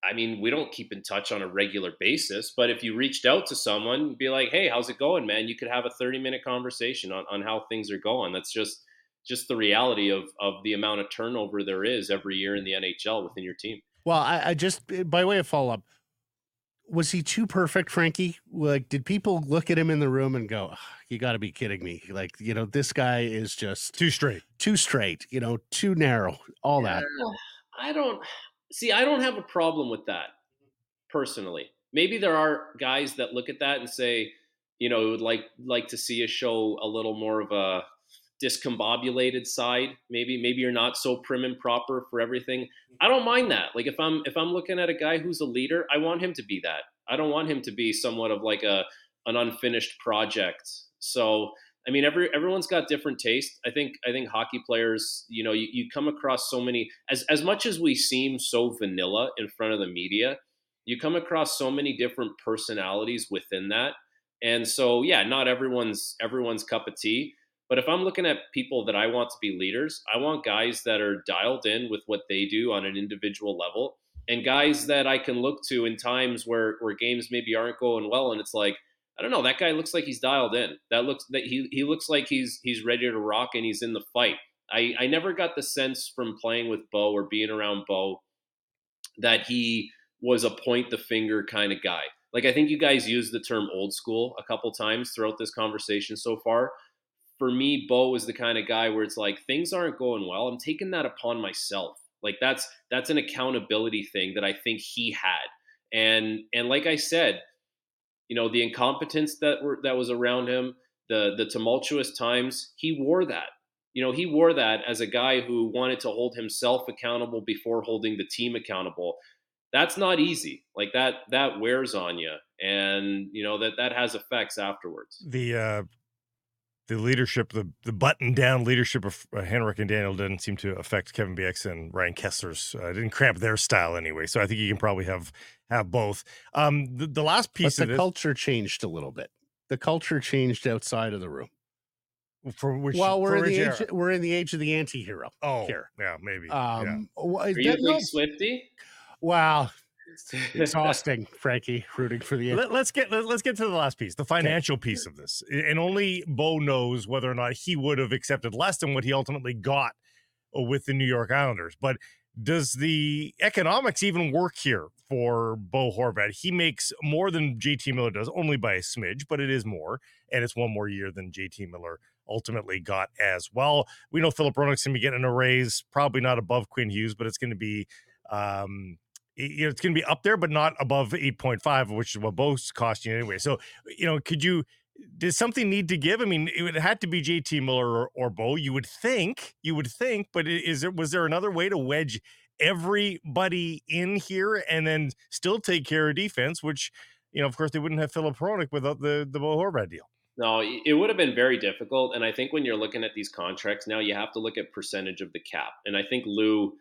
Speaker 8: I mean, we don't keep in touch on a regular basis, but if you reached out to someone, be like, "Hey, how's it going, man?" You could have a 30-minute conversation on, on how things are going. That's just just the reality of of the amount of turnover there is every year in the NHL within your team.
Speaker 1: Well, I, I just eh, by way of follow up, was he too perfect, Frankie? Like, did people look at him in the room and go, "You got to be kidding me!" Like, you know, this guy is just
Speaker 2: too straight,
Speaker 1: too straight. You know, too narrow. All that.
Speaker 8: I don't see. I don't have a problem with that personally. Maybe there are guys that look at that and say, you know, would like like to see a show a little more of a discombobulated side maybe maybe you're not so prim and proper for everything i don't mind that like if i'm if i'm looking at a guy who's a leader i want him to be that i don't want him to be somewhat of like a an unfinished project so i mean every everyone's got different taste i think i think hockey players you know you, you come across so many as as much as we seem so vanilla in front of the media you come across so many different personalities within that and so yeah not everyone's everyone's cup of tea but if I'm looking at people that I want to be leaders, I want guys that are dialed in with what they do on an individual level and guys that I can look to in times where, where games maybe aren't going well. And it's like, I don't know, that guy looks like he's dialed in. That looks that he, he looks like he's he's ready to rock and he's in the fight. I, I never got the sense from playing with Bo or being around Bo that he was a point the finger kind of guy. Like I think you guys used the term old school a couple times throughout this conversation so far for me, Bo is the kind of guy where it's like things aren't going well. I'm taking that upon myself. Like that's that's an accountability thing that I think he had. And and like I said, you know, the incompetence that were that was around him, the the tumultuous times, he wore that. You know, he wore that as a guy who wanted to hold himself accountable before holding the team accountable. That's not easy. Like that that wears on you and you know that that has effects afterwards.
Speaker 2: The uh the leadership, the the button down leadership of uh, Henrik and Daniel didn't seem to affect Kevin Bieksa and Ryan Kesler's. Uh, didn't cramp their style anyway. So I think you can probably have have both. Um, the, the last piece
Speaker 1: but
Speaker 2: of
Speaker 1: the
Speaker 2: this,
Speaker 1: culture changed a little bit. The culture changed outside of the room.
Speaker 2: For which,
Speaker 1: well, we're
Speaker 2: for
Speaker 1: in the age.
Speaker 2: era?
Speaker 1: We're in the age of the anti-hero.
Speaker 2: Oh,
Speaker 1: here.
Speaker 2: yeah, maybe.
Speaker 1: Um, wh-
Speaker 8: Are you
Speaker 1: that-
Speaker 8: a
Speaker 1: no,
Speaker 8: big Swifty?
Speaker 1: wow, exhausting, Frankie, rooting for the.
Speaker 2: Let, us get let, us get to the last piece, the financial piece of this, and only Bo knows whether or not he would have accepted less than what he ultimately got uh, with the New York Islanders. But does the economics even work here for Bo Horvat? He makes more than JT Miller does, only by a smidge, but it is more, and it's one more year than JT Miller ultimately got as well. We know Filip Hronek's going to be getting a raise, probably not above Quinn Hughes, but it's going to be. Um, you know, it's going to be up there, but not above 8.5, which is what both cost you anyway. So, you know, could you, does something need to give? I mean, it would had to be JT Miller or, or Bo. You would think, you would think, but is there, was there another way to wedge everybody in here and then still take care of defense, which, you know, of course they wouldn't have Filip Hronek without the, the Bo Horvat deal.
Speaker 8: No, it would have been very difficult. And I think when you're looking at these contracts now, you have to look at percentage of the cap. And I think Lou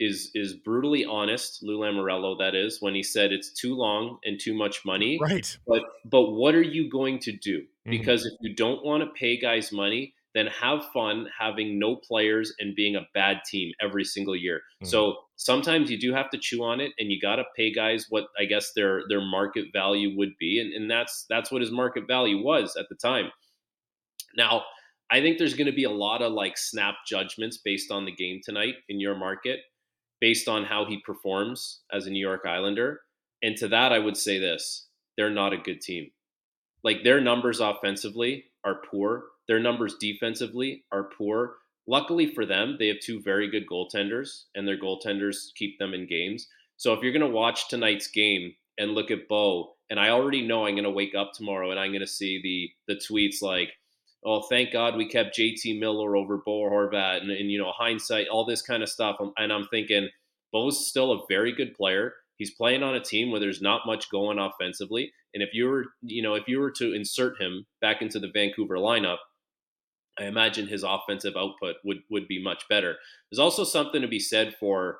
Speaker 8: is is brutally honest, Lou Lamoriello, that is, when he said it's too long and too much money.
Speaker 2: Right.
Speaker 8: But but what are you going to do?
Speaker 2: Mhm.
Speaker 8: Because if you don't want to pay guys money, then have fun having no players and being a bad team every single year. So sometimes you do have to chew on it and you gotta pay guys what I guess their their market value would be. And, and that's that's what his market value was at the time. Now, I think there's gonna be a lot of like snap judgments based on the game tonight in your market, based on how he performs as a New York Islander. And to that I would say this. They're not a good team like their numbers offensively are poor. Their numbers defensively are poor. Luckily for them, they have two very good goaltenders, and their goaltenders keep them in games. So if you're going to watch tonight's game and look at Bo, and I already know I'm going to wake up tomorrow and I'm going to see the the tweets like, "Oh, thank God we kept JT Miller over Bo Horvat," and, and you know hindsight, all this kind of stuff. Um, and I'm thinking, Bo's still a very good player. He's playing on a team where there's not much going offensively. And if you were, you know, if you were to insert him back into the Vancouver lineup, I imagine his offensive output would would be much better. There's also something to be said for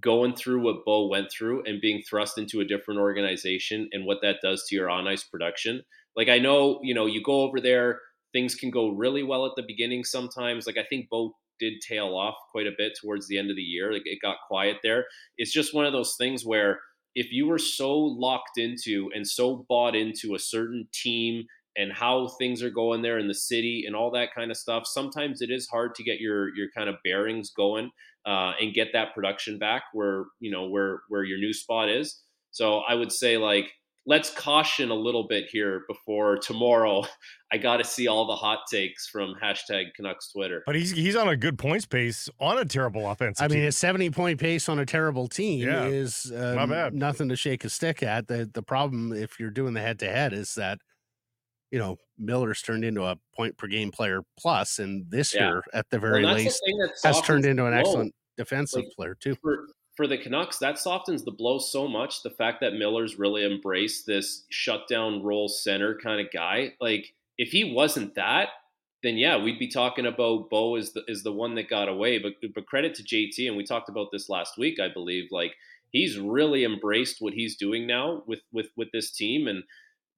Speaker 8: going through what Bo went through and being thrust into a different organization and what that does to your on ice production. Like I know, you know, you go over there, things can go really well at the beginning sometimes. Like I think both did tail off quite a bit towards the end of the year. Like it got quiet there. It's just one of those things where if you were so locked into and so bought into a certain team and how things are going there in the city and all that kind of stuff, sometimes it is hard to get your your kind of bearings going uh, and get that production back where you know where where your new spot is. So I would say like let's caution a little bit here before tomorrow. I got to see all the hot takes from hashtag Canucks Twitter.
Speaker 2: But he's he's on a good points pace on a terrible offensive.
Speaker 1: I mean,
Speaker 2: team.
Speaker 1: a 70 point pace on a terrible team
Speaker 2: Yeah,
Speaker 1: is uh,
Speaker 2: not
Speaker 1: nothing to shake a stick at. The the problem if you're doing the head to head is that you know Miller's turned into a point per game player plus, and this
Speaker 8: Yeah.
Speaker 1: year at the very
Speaker 8: that's the
Speaker 1: least
Speaker 8: thing that
Speaker 1: has turned into an
Speaker 8: blow.
Speaker 1: excellent defensive
Speaker 8: Like,
Speaker 1: player too.
Speaker 8: for for the Canucks, that softens the blow so much. The fact that Miller's really embraced this shutdown role center kind of guy. Like if he wasn't that, then yeah, we'd be talking about Bo is the is the one that got away. But but credit to JT, and we talked about this last week, I believe. Like he's really embraced what he's doing now with with with this team, and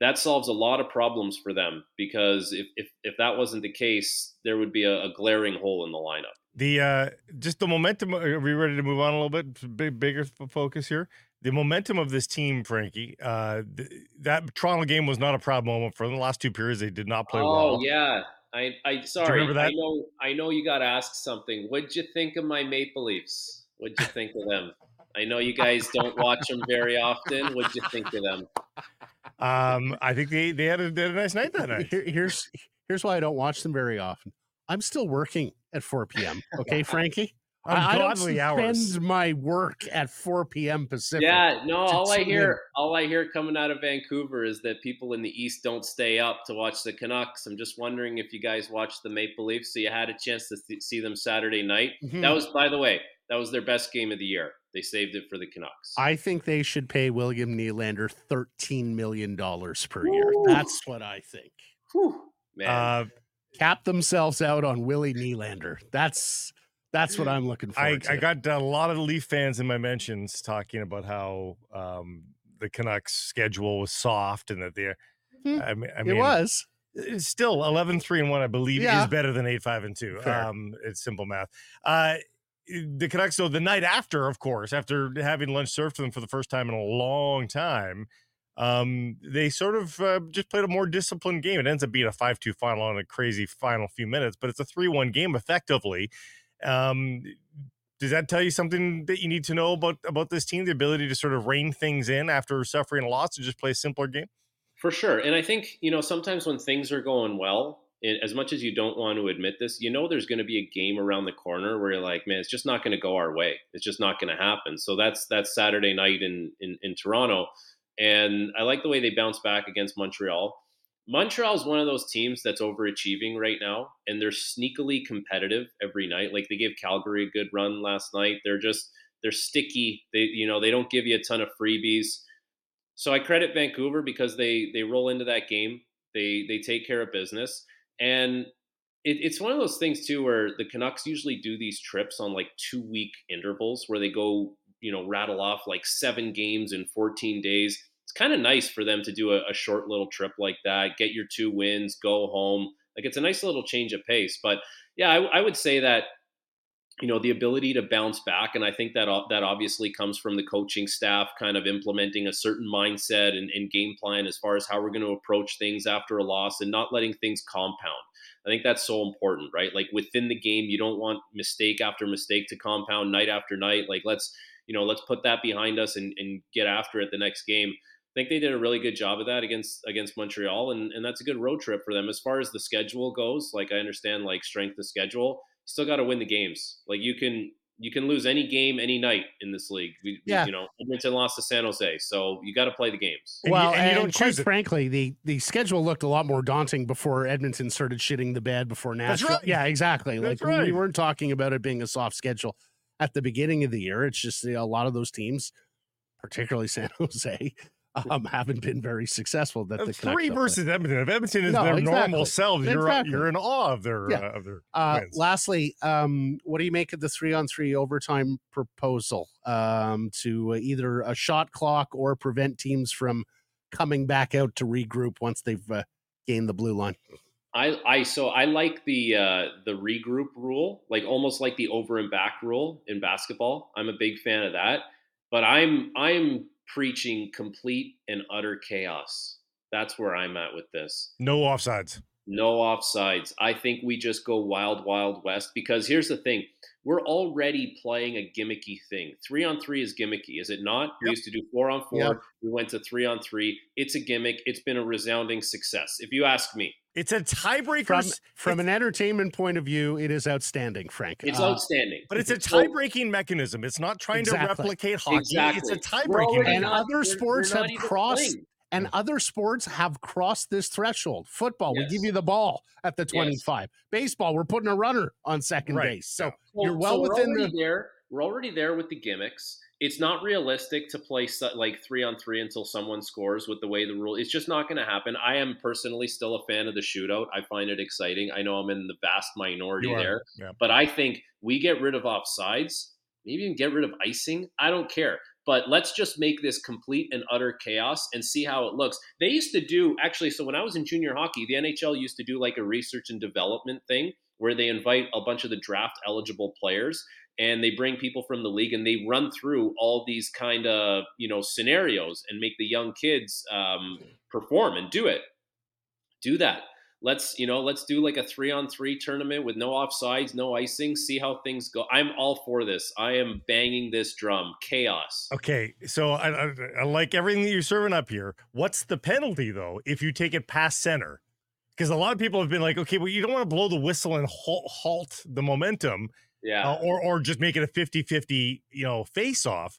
Speaker 8: that solves a lot of problems for them. Because if if if that wasn't the case, there would be a, a glaring hole in the lineup.
Speaker 2: The uh just the momentum. Are we ready to move on a little bit? Big bigger focus here. The momentum of this team, Frankie. Uh, th- that Toronto game was not a proud moment for them. The last two periods, they did not play
Speaker 8: oh
Speaker 2: well.
Speaker 8: Oh yeah, I I sorry.
Speaker 2: remember that?
Speaker 8: I know I know you got asked something. What'd you think of my Maple Leafs? What'd you think of them? I know you guys don't watch them very often. What'd you think of them?
Speaker 2: Um, I think they they had a, they had a nice night that night.
Speaker 1: Here, here's here's why I don't watch them very often. I'm still working at 4 p.m. Okay, Frankie. I, I don't
Speaker 2: Ungodly
Speaker 1: spend
Speaker 2: hours.
Speaker 1: my work at 4 p.m. Pacific.
Speaker 8: Yeah, no. All I hear, all I hear coming out of Vancouver is that people in the East don't stay up to watch the Canucks. I'm just wondering if you guys watched the Maple Leafs, so you had a chance to th- see them Saturday night.
Speaker 1: Mhm.
Speaker 8: That was, by the way, that was their best game of the year. They saved it for the Canucks.
Speaker 1: I think they should pay William Nylander $13 million per year. That's what I think.
Speaker 8: Whew, man.
Speaker 2: Uh,
Speaker 1: Cap themselves out on Willie Nylander. That's that's what I'm looking for.
Speaker 2: I, I got a lot of Leaf fans in my mentions talking about how um, the Canucks schedule was soft and that they're.
Speaker 1: Hmm.
Speaker 2: I mean, I
Speaker 1: it was.
Speaker 2: it's still 11 3 and 1 i believe
Speaker 1: Yeah.
Speaker 2: is better than 8 5 and 2
Speaker 1: Fair.
Speaker 2: um it's simple math uh the Canucks, though, the night after, of course, after having lunch served to them for the first time in a long time, um, they sort of uh, just played a more disciplined game. It ends up being a 5 2 final on a crazy final few minutes, but it's a 3 1 game effectively. Um, does that tell you something that you need to know about about this team? The ability to sort of rein things in after suffering a loss and just play a simpler game.
Speaker 8: For sure. And I think, you know, sometimes when things are going well, as much as you don't want to admit this, you know there's going to be a game around the corner where you're like, man, it's just not going to go our way. It's just not going to happen. So that's that's Saturday night in, in in Toronto, and I like the way they bounce back against Montreal. Montreal is one of those teams that's overachieving right now, and they're sneakily competitive every night. Like they gave Calgary a good run last night. They're just they're sticky. They you know they don't give you a ton of freebies. So I credit Vancouver because they they roll into that game. They they take care of business, and it, it's one of those things too where the Canucks usually do these trips on like two week intervals where they go you know rattle off like seven games in 14 days. It's kind of nice for them to do a, a short little trip like that, get your two wins, go home. Like it's a nice little change of pace. But yeah, I, I would say that you know the ability to bounce back and i think that that obviously comes from the coaching staff kind of implementing a certain mindset and, and game plan as far as how we're going to approach things after a loss and not letting things compound i think that's so important right like within the game you don't want mistake after mistake to compound night after night like let's you know let's put that behind us and, and get after it the next game I think they did a really good job of that against against Montreal, and, and that's a good road trip for them. As far as the schedule goes, like I understand like strength of schedule, still got to win the games. Like you can you can lose any game any night in this league. We,
Speaker 1: Yeah.
Speaker 8: you know, Edmonton lost to San Jose, so you got to play the games.
Speaker 2: And you-
Speaker 1: well,
Speaker 2: and you don't
Speaker 1: quite
Speaker 2: choose it.
Speaker 1: frankly, the the schedule looked a lot more daunting before Edmonton started shitting the bed before
Speaker 2: That's
Speaker 1: Nashville.
Speaker 2: right.
Speaker 1: Yeah, exactly.
Speaker 2: That's
Speaker 1: like we weren't talking about it being a soft schedule at the beginning of the year. It's just you know, a lot of those teams, particularly San Jose, um, haven't been very successful. That the
Speaker 2: Three versus Edmonton. If Edmonton is
Speaker 1: No,
Speaker 2: their
Speaker 1: exactly.
Speaker 2: normal selves, you're
Speaker 1: Exactly.
Speaker 2: you're in awe of their
Speaker 1: Yeah.
Speaker 2: uh, of their
Speaker 1: Uh, lastly, um, what do you make of the three on three overtime proposal um, to either a shot clock or prevent teams from coming back out to regroup once they've uh, gained the blue line?
Speaker 8: I, I so I like the uh, the regroup rule, like almost like the over and back rule in basketball. I'm a big fan of that, but I'm I'm preaching complete and utter chaos. That's where I'm at with this.
Speaker 2: no offsides.
Speaker 8: No offsides. I think we just go wild, wild west because here's the thing. We're already playing a gimmicky thing. Three on three is gimmicky, is it not? We
Speaker 2: Yep.
Speaker 8: used to do four on four.
Speaker 1: Yep.
Speaker 8: We went to three on three. It's a gimmick. It's been a resounding success, if you ask me.
Speaker 2: It's a tiebreaker,
Speaker 1: From from an entertainment point of view, it is outstanding, Frank.
Speaker 8: It's
Speaker 1: Uh,
Speaker 8: outstanding.
Speaker 2: but it's a
Speaker 8: So-
Speaker 2: tie-breaking mechanism. It's not trying to replicate hockey.
Speaker 8: Exactly.
Speaker 2: It's a
Speaker 8: We're
Speaker 2: tie-breaking.
Speaker 1: And
Speaker 2: mechanism.
Speaker 8: not-
Speaker 1: other
Speaker 8: we're-
Speaker 1: sports
Speaker 8: we're
Speaker 1: have crossed-
Speaker 8: playing.
Speaker 1: And other sports have crossed this threshold. Football, we give you the ball at the
Speaker 8: Yes.
Speaker 1: 25. Baseball, we're putting a runner on second
Speaker 2: Right.
Speaker 1: base. So
Speaker 8: Well,
Speaker 1: you're well
Speaker 8: so
Speaker 1: within the
Speaker 8: there. We're already there with the gimmicks. It's not realistic to play like three on three until someone scores with the way the rule. It's just not going to happen. I am personally still a fan of the shootout. I find it exciting. I know I'm in the vast minority there,
Speaker 2: yeah.
Speaker 8: but I think we get rid of offsides, maybe even get rid of icing. I don't care. But let's just make this complete and utter chaos and see how it looks. They used to do actually. So when I was in junior hockey, the NHL used to do like a research and development thing where they invite a bunch of the draft eligible players and they bring people from the league and they run through all these kind of you know scenarios and make the young kids um, perform and do it do that let's you know let's do like a three on three tournament with no offsides no icing see how things go i'm all for this i am banging this drum chaos
Speaker 2: Okay, so I, I, I like everything that you're serving up here. What's the penalty though if you take it past center? Because a lot of people have been like, okay, well, you don't want to blow the whistle and halt, halt the momentum,
Speaker 8: yeah
Speaker 2: uh, or or just make it a 50-50, you know, face off.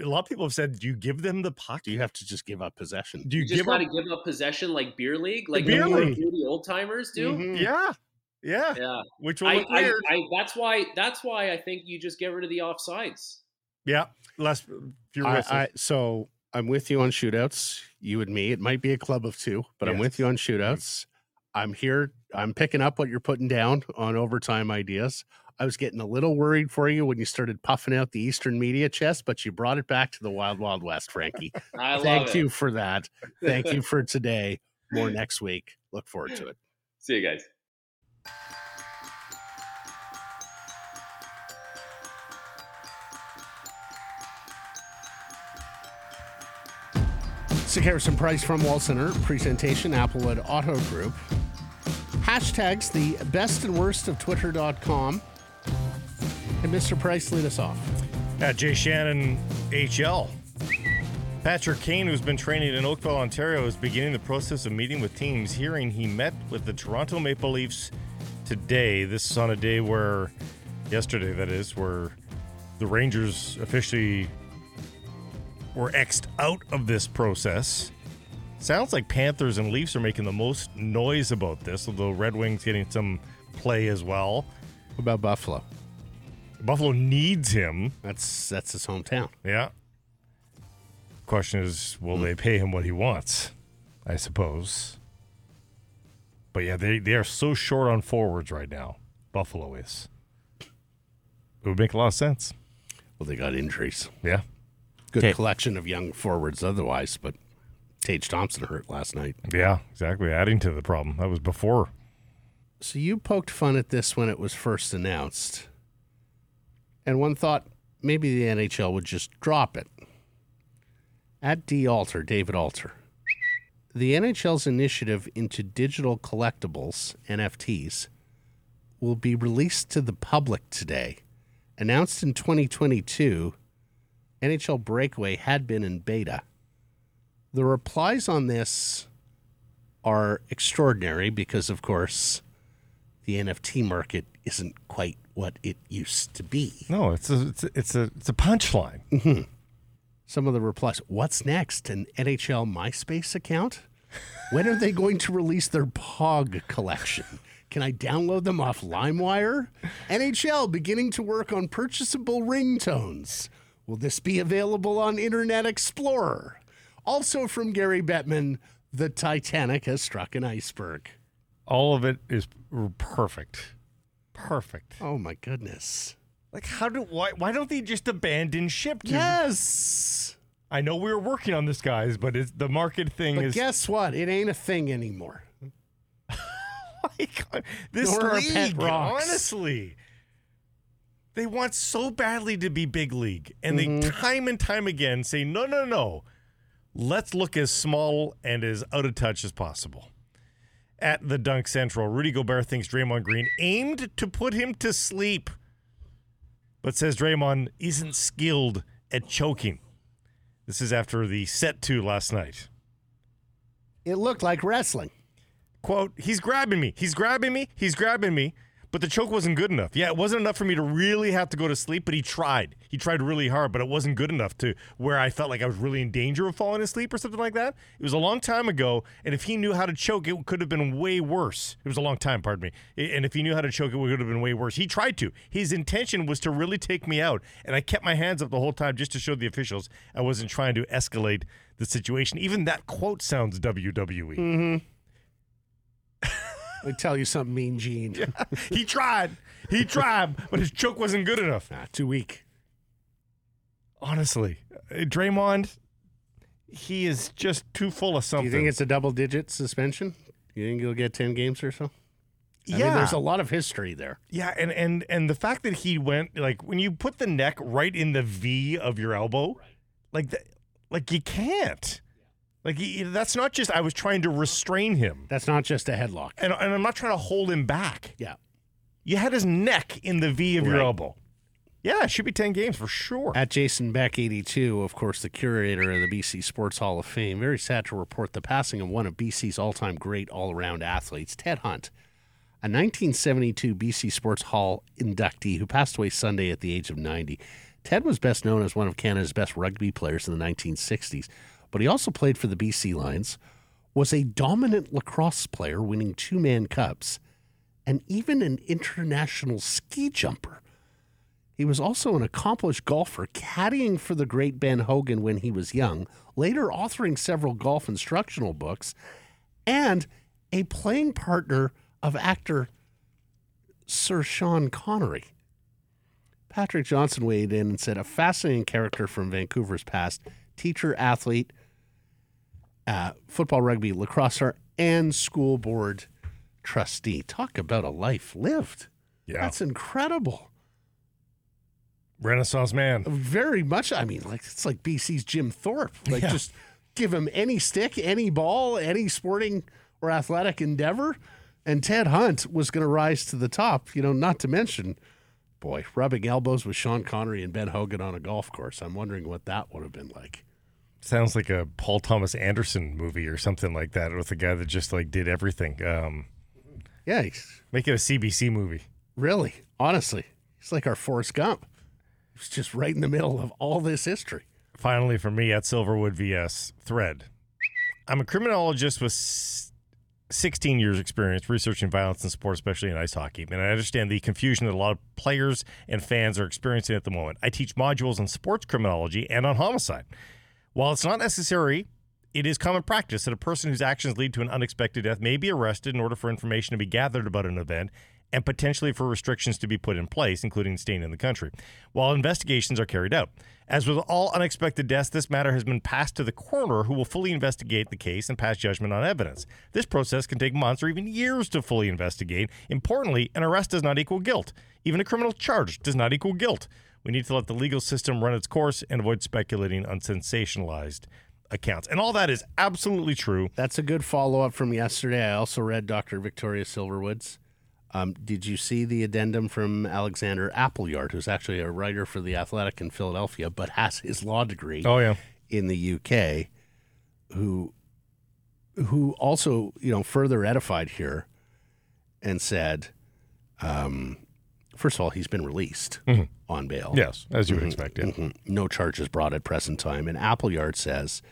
Speaker 2: A lot of people have said, do you give them the puck?
Speaker 1: do you have to just give up possession?
Speaker 2: Do you
Speaker 8: you just
Speaker 2: give
Speaker 8: got
Speaker 2: up?
Speaker 8: to give up possession like beer league like
Speaker 2: Beer
Speaker 8: the
Speaker 2: league.
Speaker 8: the old timers do
Speaker 1: Mhm.
Speaker 2: Yeah, yeah,
Speaker 8: yeah
Speaker 2: which will
Speaker 8: I, I. I, that's why that's why i think you just get rid of the offsides
Speaker 2: yeah, less fewer
Speaker 1: I. I, so I'm with you on shootouts. You and me. It might be a club of two, but I'm with you on shootouts. I'm here. I'm picking up what you're putting down on overtime ideas. I was getting a little worried for you when you started puffing out the Eastern media chest, but you brought it back to the Wild Wild West, Frankie.
Speaker 8: i love it.
Speaker 1: Thank you for that. Thank you for today. More next week. Look forward to it.
Speaker 8: see you guys
Speaker 1: Sekeres and Price from Wall Center. Presentation Applewood Auto Group. Hashtags the best and worst of Twitter.com. And Mr. Price lead us off.
Speaker 2: At Jay Shannon HL. Patrick Kane, who's been training in Oakville, Ontario, is beginning the process of meeting with teams. Hearing he met with the Toronto Maple Leafs today. This is on a day where, yesterday that is, where the Rangers officially were X'd out of this process. Sounds like Panthers and Leafs are making the most noise about this, although Red Wings getting some play as well.
Speaker 1: What about Buffalo?
Speaker 2: Buffalo needs him.
Speaker 1: That's that's his hometown.
Speaker 2: Yeah. Question is, will they pay him what he wants? I suppose. But yeah, they, they are so short on forwards right now. Buffalo is. It would make a lot of sense.
Speaker 1: Well, they got injuries.
Speaker 2: Yeah.
Speaker 1: Good
Speaker 6: Okay.
Speaker 1: collection of young forwards otherwise, but Tage Thompson hurt last night.
Speaker 2: Yeah, exactly. Adding to the problem. That was before.
Speaker 1: So you poked fun at this when it was first announced. And one thought maybe the NHL would just drop it. At D Alter, David Alter. The NHL's initiative into digital collectibles, NFTs, will be released to the public today. Announced in 2022, NHL Breakaway had been in beta. The replies on this are extraordinary because, of course, the NFT market isn't quite what it used to be.
Speaker 2: No, it's a it's a it's a, it's a punchline. Mm-hmm.
Speaker 1: Some of the replies What's next? An NHL MySpace account? When are they going to release their POG collection? Can I download them off LimeWire? NHL beginning to work on purchasable ringtones. Will this be available on Internet Explorer? Also from Gary Bettman, the Titanic has struck an iceberg.
Speaker 2: All of it is perfect. Perfect.
Speaker 1: Oh my goodness.
Speaker 2: Like how do why why don't they just abandon ship? dude?
Speaker 1: Yes.
Speaker 2: I know we were working on this, guys, but it's the market thing
Speaker 1: But
Speaker 2: is
Speaker 1: guess what? It ain't a thing anymore.
Speaker 2: like, this
Speaker 1: Nor
Speaker 2: league, honestly. They want so badly to be big league, and
Speaker 1: Mm-hmm.
Speaker 2: they time and time again say, no, no, no. Let's look as small and as out of touch as possible. At the Dunk Central, Rudy Gobert thinks Draymond Green aimed to put him to sleep, but says Draymond isn't skilled at choking. This is after the set two last night.
Speaker 1: It looked like wrestling.
Speaker 2: quote, he's grabbing me. He's grabbing me. He's grabbing me. But the choke wasn't good enough. Yeah, it wasn't enough for me to really have to go to sleep, but he tried. He tried really hard, but it wasn't good enough to where I felt like I was really in danger of falling asleep or something like that. It was a long time ago, and if he knew how to choke, it could have been way worse. It was a long time, pardon me. And if he knew how to choke, it would have been way worse. He tried to. His intention was to really take me out, and I kept my hands up the whole time just to show the officials I wasn't trying to escalate the situation. Even that quote sounds WWE. Mm-hmm.
Speaker 1: Let me tell you something, Mean Gene.
Speaker 2: he tried. He tried, but his choke wasn't good enough.
Speaker 1: Ah, too weak.
Speaker 2: Honestly, Uh, Draymond, he is just too full of something.
Speaker 1: Do you think it's a double digit suspension? You think he'll get 10 games or so? I
Speaker 2: yeah,
Speaker 1: mean, there's a lot of history there.
Speaker 2: yeah, and and and the fact that he went like when you put the neck right in the V of your elbow, like that, like you can't. Like he, that's not just I was trying to restrain him,
Speaker 1: That's not just a headlock.
Speaker 2: and and I'm not trying to hold him back.
Speaker 1: Yeah.
Speaker 2: You had his neck in the V of your elbow. Yeah, it should be ten games for sure.
Speaker 1: At Jason Beck 82, of course, the curator of the BC Sports Hall of Fame, very sad to report the passing of one of BC's all time great all around athletes, Ted Hunt, a 1972 BC Sports Hall inductee who passed away Sunday at the age of 90. Ted was best known as one of Canada's best rugby players in the 1960s, but he also played for the BC Lions, was a dominant lacrosse player, winning two Mann Cups, and even an international ski jumper. He was also an accomplished golfer, caddying for the great Ben Hogan when he was young, later authoring several golf instructional books, and a playing partner of actor Sir Sean Connery. Patrick Johnson weighed in and said, a fascinating character from Vancouver's past, teacher, athlete, uh, football, rugby, lacrosse and school board trustee. Talk about a life lived.
Speaker 2: Yeah,
Speaker 1: That's incredible.
Speaker 2: Renaissance man.
Speaker 1: Very much. I mean, like it's like BC's Jim Thorpe. Like
Speaker 2: Yeah.
Speaker 1: just give him any stick, any ball, any sporting or athletic endeavor, and Ted Hunt was going to rise to the top. You know, not to mention, boy, rubbing elbows with Sean Connery and Ben Hogan on a golf course. I'm wondering what that would have been like.
Speaker 2: Sounds like a Paul Thomas Anderson movie or something like that with a guy that just like did everything. Um,
Speaker 1: Yeah, he's,
Speaker 2: make it a CBC movie.
Speaker 1: really, honestly, he's like our Forrest Gump. He's just right in the middle of all this history.
Speaker 2: Finally, for me at Silverwood VS thread. I'm a criminologist with 16 years experience researching violence in sport, especially in ice hockey. And I understand the confusion that a lot of players and fans are experiencing at the moment. I teach modules on sports criminology and on homicide. While it's not necessary, it is common practice that a person whose actions lead to an unexpected death may be arrested in order for information to be gathered about an event and potentially for restrictions to be put in place, including staying in the country, while investigations are carried out. As with all unexpected deaths, this matter has been passed to the coroner who will fully investigate the case and pass judgment on evidence. This process can take months or even years to fully investigate. Importantly, an arrest does not equal guilt. Even a criminal charge does not equal guilt. We need to let the legal system run its course and avoid speculating on sensationalized accounts. And all that is absolutely true.
Speaker 1: That's a good follow up from yesterday. I also read Dr. Victoria Silverwood's. Um, did you see the addendum from Alexander Appleyard, who's actually a writer for The Athletic in Philadelphia, but has his law degree
Speaker 2: Oh, yeah.
Speaker 1: in the UK, who who also you know further edified here and said, um, first of all, he's been released on bail.
Speaker 2: Yes, as you would expect. Yeah.
Speaker 1: Mhm. No charges brought at present time. And Appleyard says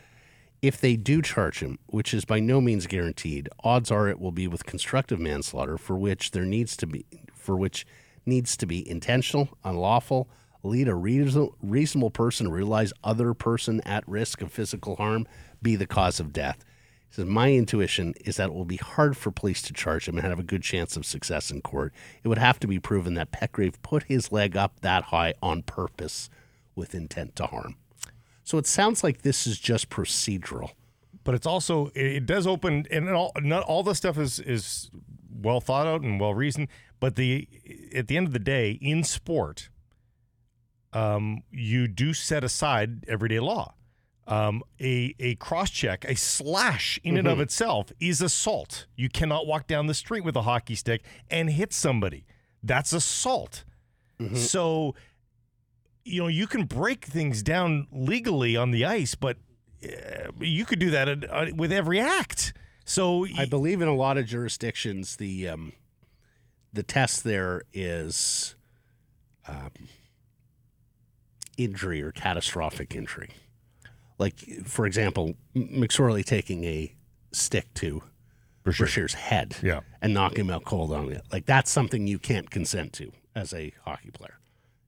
Speaker 1: if they do charge him, which is by no means guaranteed, odds are it will be with constructive manslaughter for which there needs to be for which needs to be intentional, unlawful, lead a reason- reasonable person to realize other person at risk of physical harm, be the cause of death. He says, My intuition is that it will be hard for police to charge him and have a good chance of success in court. It would have to be proven that Petgrave put his leg up that high on purpose with intent to harm. So it sounds like this is just procedural.
Speaker 2: but it's also it does open and all not all the stuff is is well thought out and well reasoned but the at the end of the day in sport um you do set aside everyday law um a a cross check a slash in and of itself is assault. You cannot walk down the street with a hockey stick and hit somebody. That's assault. So you know you can break things down legally on the ice but uh, you could do that at, uh, with every act. So
Speaker 1: I believe in a lot of jurisdictions, the um, the test there is um, injury or catastrophic injury. Like, for example, McSorley taking a stick to Brashear's head
Speaker 2: Yeah.
Speaker 1: and knock him out cold on it. Like, that's something you can't consent to as a hockey player.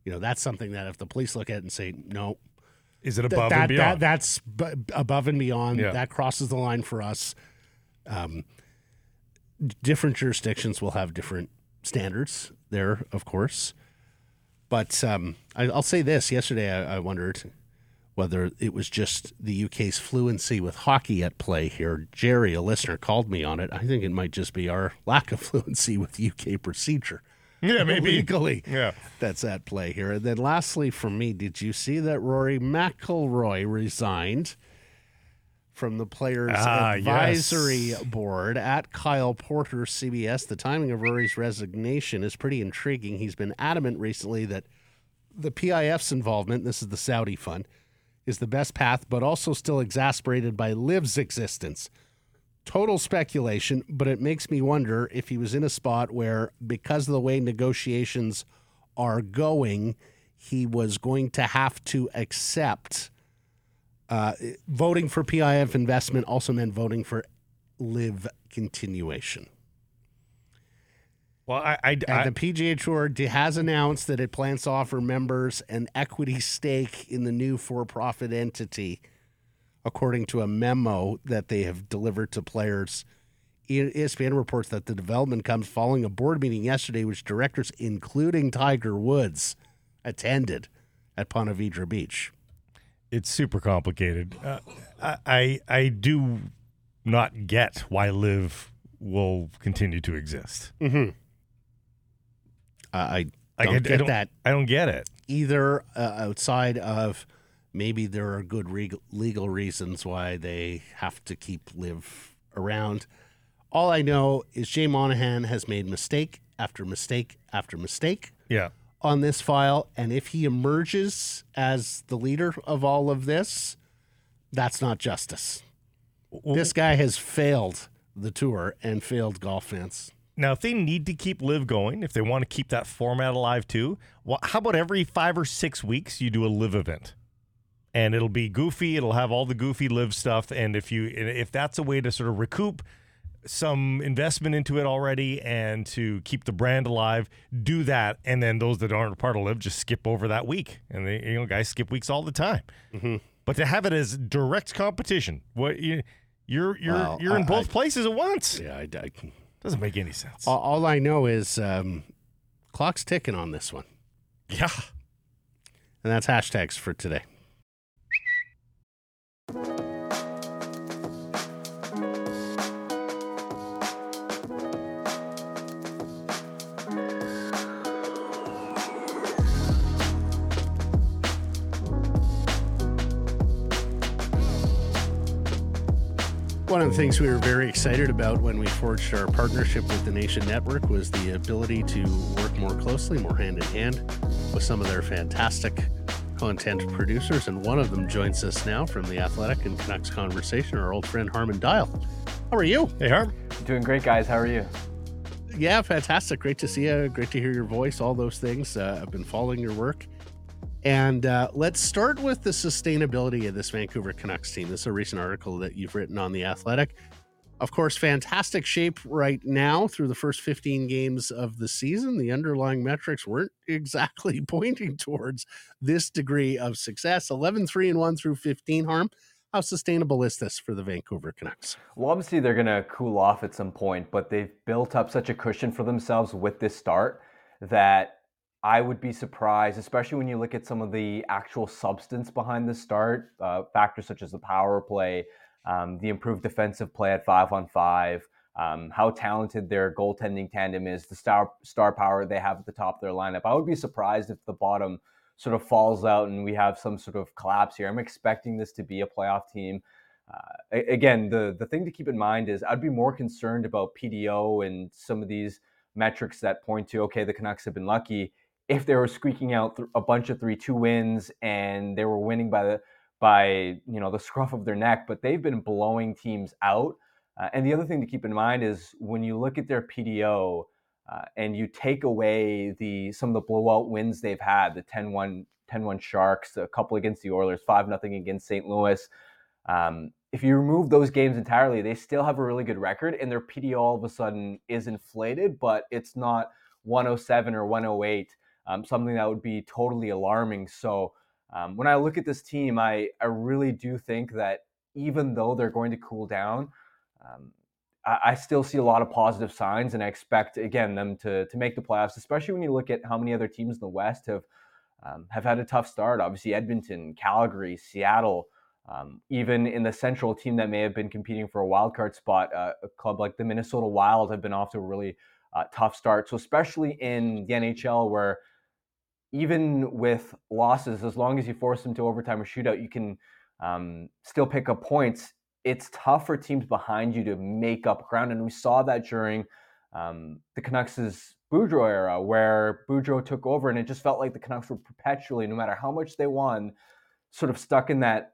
Speaker 1: You know, that's something that if the police look at it and say, no,
Speaker 2: is it
Speaker 1: Th-
Speaker 2: above
Speaker 1: that,
Speaker 2: and beyond?
Speaker 1: That, that's b- above and beyond.
Speaker 2: Yeah.
Speaker 1: That crosses the line for us. Um, different jurisdictions will have different standards there, of course. But um, I, I'll say this: yesterday, I, I wondered whether it was just the UK's fluency with hockey at play here. Jerry, a listener, called me on it. I think it might just be our lack of fluency with UK procedure.
Speaker 2: yeah, maybe.
Speaker 1: legally
Speaker 2: Yeah.
Speaker 1: that's at play here. And then lastly, for me, did you see that Rory McIlroy resigned from the Players
Speaker 2: Ah,
Speaker 1: Advisory
Speaker 2: yes.
Speaker 1: Board at Kyle Porter CBS? The timing of Rory's resignation is pretty intriguing. He's been adamant recently that the PIF's involvement, this is the Saudi fund, is the best path, but also still exasperated by Liv's existence. Total speculation, but it makes me wonder if he was in a spot where, because of the way negotiations are going, he was going to have to accept uh, voting for PIF investment also meant voting for LIV continuation.
Speaker 2: Well, I, I,
Speaker 1: And
Speaker 2: I-
Speaker 1: the PGA Tour has announced that it plans to offer members an equity stake in the new for profit entity, according to a memo that they have delivered to players. ESPN reports that the development comes following a board meeting yesterday, which directors, including Tiger Woods, attended at Ponte Vedra Beach.
Speaker 2: it's super complicated. Uh, I, I I do not get why LIV will continue to exist.
Speaker 1: Mm-hmm. I I don't
Speaker 2: I, I
Speaker 1: get
Speaker 2: don't,
Speaker 1: that
Speaker 2: I don't get it.
Speaker 1: either uh, outside of maybe there are good legal reasons why they have to keep LIV around. All I know is Jay Monahan has made mistake after mistake after mistake
Speaker 2: Yeah.
Speaker 1: on this file, and if he emerges as the leader of all of this, that's not justice. This guy has failed the tour and failed golf fans.
Speaker 2: Now, if they need to keep LIV going, if they want to keep that format alive too, well, how about every five or six weeks you do a LIV event? And it'll be goofy. It'll have all the goofy LIV stuff. And if you, if that's a way to sort of recoup some investment into it already and to keep the brand alive, do that. And then those that aren't a part of LIV just skip over that week. And they, you know, guys skip weeks all the time.
Speaker 1: Mm-hmm.
Speaker 2: But to have it as direct competition, what you, you're you're
Speaker 1: Well,
Speaker 2: you're in
Speaker 1: I-
Speaker 2: both
Speaker 1: I-
Speaker 2: places at once.
Speaker 1: Yeah, I, I,
Speaker 2: Doesn't make any sense.
Speaker 1: all, all I know is um, clock's ticking on this one.
Speaker 2: yeah.
Speaker 1: And that's hashtags for today. Of the things we were very excited about when we forged our partnership with the Nation Network was the ability to work more closely, more hand in hand with some of their fantastic content producers. And one of them joins us now from the Athletic and Canucks Conversation, our old friend Harman Dayal. How are you?
Speaker 2: Hey, Harm.
Speaker 9: Doing great, guys. How are you?
Speaker 1: Yeah, fantastic. Great to see you. Great to hear your voice. All those things. Uh, I've been following your work. And uh, let's start with the sustainability of this Vancouver Canucks team. This is a recent article that you've written on The Athletic. Of course, fantastic shape right now through the first 15 games of the season. The underlying metrics weren't exactly pointing towards this degree of success. 11 3 and 1 through 15 harm. how sustainable is this for the Vancouver Canucks?
Speaker 9: Well, obviously they're going to cool off at some point, but they've built up such a cushion for themselves with this start that I would be surprised, especially when you look at some of the actual substance behind the start, uh, factors such as the power play, um, the improved defensive play at five on five, um, how talented their goaltending tandem is, the star star power they have at the top of their lineup. I would be surprised if the bottom sort of falls out and we have some sort of collapse here. I'm expecting this to be a playoff team. Uh, again, the the thing to keep in mind is I'd be more concerned about PDO and some of these metrics that point to okay, the Canucks have been lucky if they were squeaking out a bunch of three two wins and they were winning by the by you know the scruff of their neck, but they've been blowing teams out. Uh, and the other thing to keep in mind is when you look at their PDO uh, and you take away the some of the blowout wins they've had, the 10-1, 10-1 Sharks, a couple against the Oilers, 5-0 against St. Louis. Um, if you remove those games entirely, they still have a really good record, and their PDO all of a sudden is inflated, but it's not 107 or 108, um, something that would be totally alarming. So um, when I look at this team, I, I really do think that even though they're going to cool down, um, I, I, still see a lot of positive signs, and I expect again them to to make the playoffs. Especially when you look at how many other teams in the West have um, have had a tough start. Obviously, Edmonton, Calgary, Seattle. Um, even in the Central team that may have been competing for a wild card spot, uh, a club like the Minnesota Wild have been off to a really uh, tough start. So especially in the NHL, where even with losses, as long as you force them to overtime or shootout, you can um, still pick up points it's tough for teams behind you to make up ground. And we saw that during um, the Canucks' Boudreau era, where Boudreau took over, and it just felt like the Canucks were perpetually, no matter how much they won, sort of stuck in that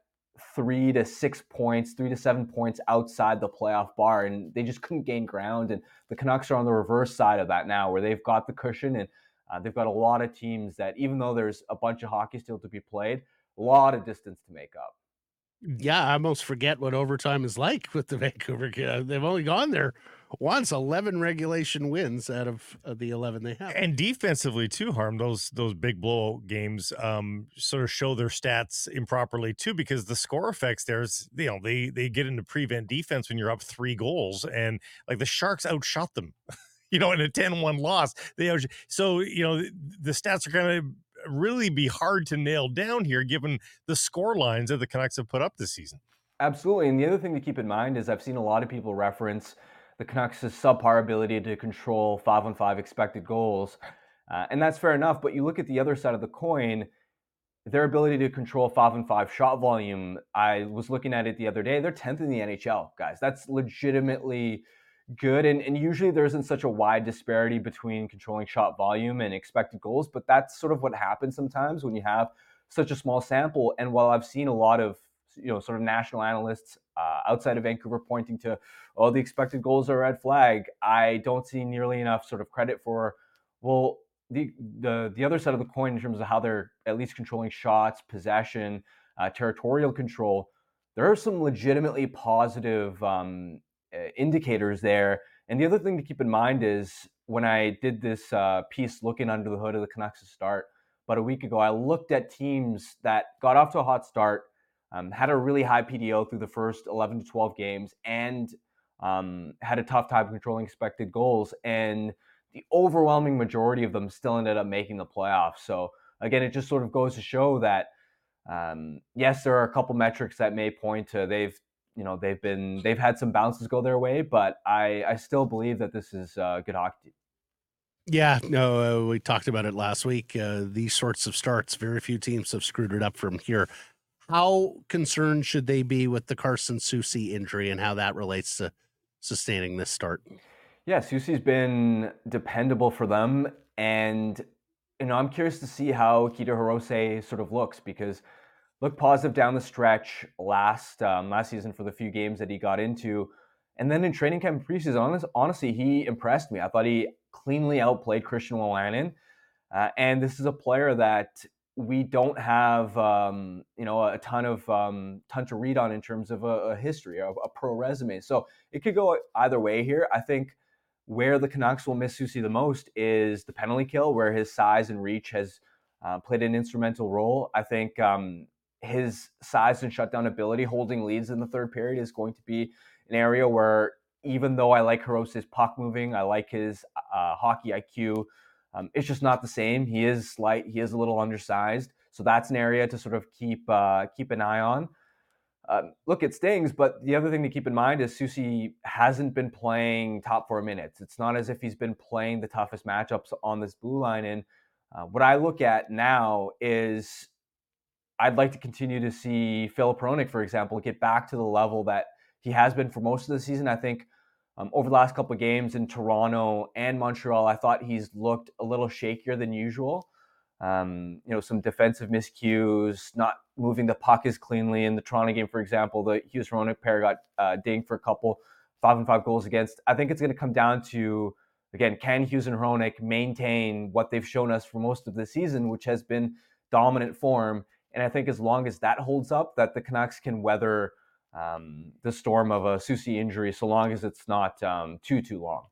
Speaker 9: three to six points, three to seven points outside the playoff bar, and they just couldn't gain ground. And the Canucks are on the reverse side of that now, where they've got the cushion and uh, they've got a lot of teams that, even though there's a bunch of hockey still to be played, a lot of distance to make up.
Speaker 1: Yeah, I almost forget what overtime is like with the Vancouver. Uh, they've only gone there once, eleven regulation wins out of, of the eleven they have.
Speaker 2: And defensively too, harm those those big blowout games um, sort of show their stats improperly too, because the score effects there's you know they they get into prevent defense when you're up three goals, and like the Sharks outshot them. you know, in a 10-1 loss, they so you know the stats are going to really be hard to nail down here given the score lines that the Canucks have put up this season.
Speaker 9: Absolutely. And the other thing to keep in mind is I've seen a lot of people reference the Canucks' subpar ability to control five on five expected goals. Uh, and that's fair enough. But you look at the other side of the coin, their ability to control five on five shot volume. I was looking at it the other day. They're 10th in the NHL, guys. That's legitimately good. And, and usually there isn't such a wide disparity between controlling shot volume and expected goals, but that's sort of what happens sometimes when you have such a small sample. And while I've seen a lot of you know sort of national analysts uh, outside of Vancouver pointing to oh the expected goals are a red flag, I don't see nearly enough sort of credit for well the the the other side of the coin in terms of how they're at least controlling shots, possession, uh, territorial control. There are some legitimately positive um, indicators there. And the other thing to keep in mind is when I did this uh, piece looking under the hood of the Canucks to start about a week ago, I looked at teams that got off to a hot start, um, had a really high PDO through the first 11 to 12 games, and um, had a tough time controlling expected goals. And the overwhelming majority of them still ended up making the playoffs. So again, it just sort of goes to show that um, yes, there are a couple metrics that may point to they've you know they've been they've had some bounces go their way, but I I still believe that this is a good hockey.
Speaker 1: Yeah, no, uh, we talked about it last week. Uh, these sorts of starts, very few teams have screwed it up from here. How concerned should they be with the Carson Soucy injury and how that relates to sustaining this start?
Speaker 9: Yeah, Soucy's been dependable for them, and you know I'm curious to see how Akito Hirose sort of looks because looked positive down the stretch last um, last season for the few games that he got into. And then in training camp preseason, honest, honestly, he impressed me. I thought he cleanly outplayed Christian Wolanin. Uh, and this is a player that we don't have, um, you know, a ton of um, ton to read on in terms of a, a history, a, a, pro resume. So it could go either way here. I think where the Canucks will miss Soucy the most is the penalty kill, where his size and reach has uh, played an instrumental role. I think um, his size and shutdown ability, holding leads in the third period, is going to be an area where even though I like Hirose's puck moving, I like his uh, hockey IQ. Um, it's just not the same. He is slight. He is a little undersized, so that's an area to sort of keep uh, keep an eye on. Um, look, it stings, but the other thing to keep in mind is Soucy hasn't been playing top four minutes. It's not as if he's been playing the toughest matchups on this blue line. And uh, what I look at now is I'd like to continue to see Filip Hronek, for example, get back to the level that he has been for most of the season. I think um, over the last couple of games in Toronto and Montreal, I thought he's looked a little shakier than usual. Um, you know, some defensive miscues, not moving the puck as cleanly. In the Toronto game, for example, the Hughes Hronek pair got uh, dinged for a couple five and five goals against. I think it's going to come down to again, can Hughes and Hronek maintain what they've shown us for most of the season, which has been dominant form. And I think as long as that holds up, that the Canucks can weather um, the storm of a Soucy injury, so long as it's not um, too too long.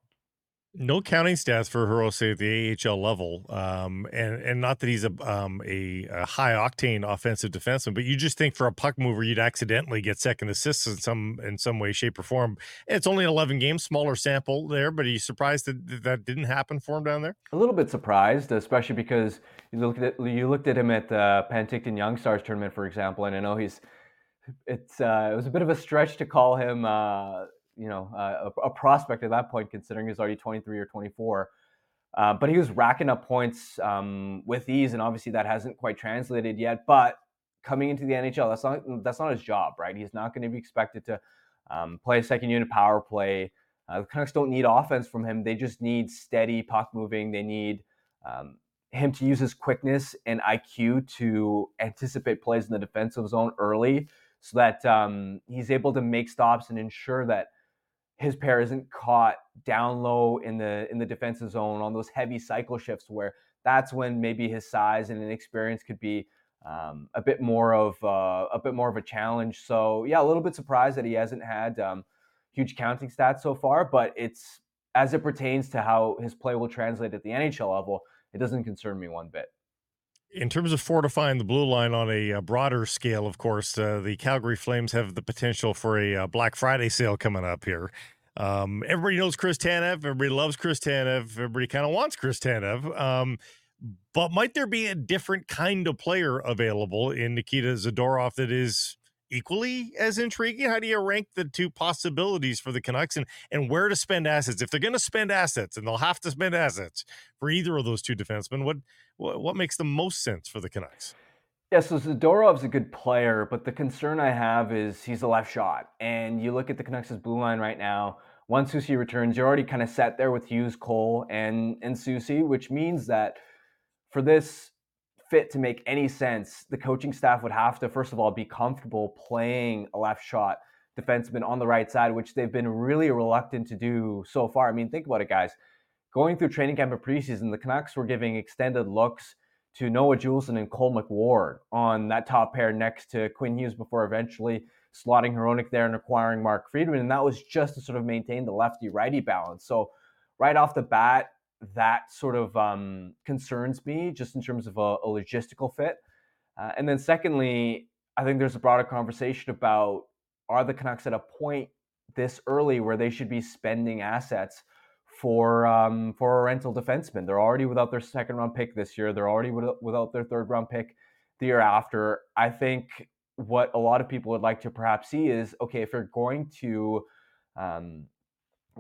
Speaker 2: No counting stats for Hirose at the AHL level, um, and and not that he's a, um, a, a high octane offensive defenseman, but you just think for a puck mover you'd accidentally get second assists in some in some way, shape, or form. It's only eleven games, smaller sample there, but are you surprised that that didn't happen for him down there?
Speaker 9: A little bit surprised, especially because you looked at you looked at him at the Penticton Young Stars tournament, for example, and I know he's it's uh, it was a bit of a stretch to call him uh, you know uh, a, a, prospect at that point, considering he's already 23 or 24. Uh, but he was racking up points um, with ease, and obviously that hasn't quite translated yet. But coming into the NHL, that's not that's not his job, right? He's not going to be expected to um, play a second unit power play. Uh, the Canucks don't need offense from him; they just need steady puck moving. They need um, him to use his quickness and IQ to anticipate plays in the defensive zone early, so that um, he's able to make stops and ensure that his pair isn't caught down low in the in the defensive zone on those heavy cycle shifts where that's when maybe his size and inexperience could be um, a bit more of uh, a bit more of a challenge. So yeah, a little bit surprised that he hasn't had um, huge counting stats so far, but it's as it pertains to how his play will translate at the NHL level, it doesn't concern me one bit.
Speaker 2: In terms of fortifying the blue line on a, a uh, broader scale, of course, uh, the Calgary Flames have the potential for a uh, Black Friday sale coming up here. Um, everybody knows Chris Tanev. Everybody loves Chris Tanev. Everybody kind of wants Chris Tanev. Um, but might there be a different kind of player available in Nikita Zadorov that is equally as intriguing? How do you rank the two possibilities for the Canucks and, and where to spend assets? If they're going to spend assets, and they'll have to spend assets for either of those two defensemen, what what, what makes the most sense for the Canucks?
Speaker 9: Yeah, so Zadorov's a good player, but the concern I have is he's a left shot. And you look at the Canucks' blue line right now, once Soucy returns, you're already kind of set there with Hughes, Cole, and, and Soucy, which means that for this fit to make any sense, the coaching staff would have to, first of all, be comfortable playing a left shot defenseman on the right side, which they've been really reluctant to do so far. I mean, think about it, guys going through training camp and preseason, the Canucks were giving extended looks to Noah Juulsen and Cole McWard on that top pair next to Quinn Hughes before eventually slotting Hronek there and acquiring Mark Friedman. And that was just to sort of maintain the lefty righty balance. So, right off the bat, that sort of um, concerns me just in terms of a, a logistical fit. Uh, and then, secondly, I think there's a broader conversation about are the Canucks at a point this early where they should be spending assets for um, for a rental defenseman. They're already without their second round pick this year. They're already without their third round pick the year after. I think what a lot of people would like to perhaps see is okay if you're going to um,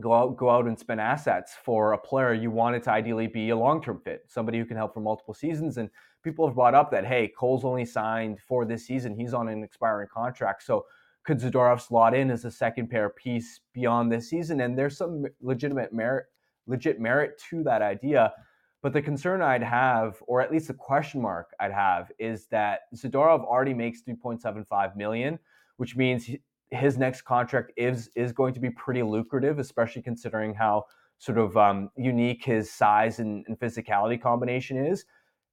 Speaker 9: go out go out and spend assets for a player, you want it to ideally be a long term fit, somebody who can help for multiple seasons. And people have brought up that hey, Cole's only signed for this season. He's on an expiring contract, so could Zadorov slot in as a second pair piece beyond this season? And there's some legitimate merit, legit merit to that idea. But the concern I'd have, or at least the question mark I'd have, is that Zadorov already makes 3.75 million, which means his next contract is is going to be pretty lucrative, especially considering how sort of um, unique his size and, and physicality combination is.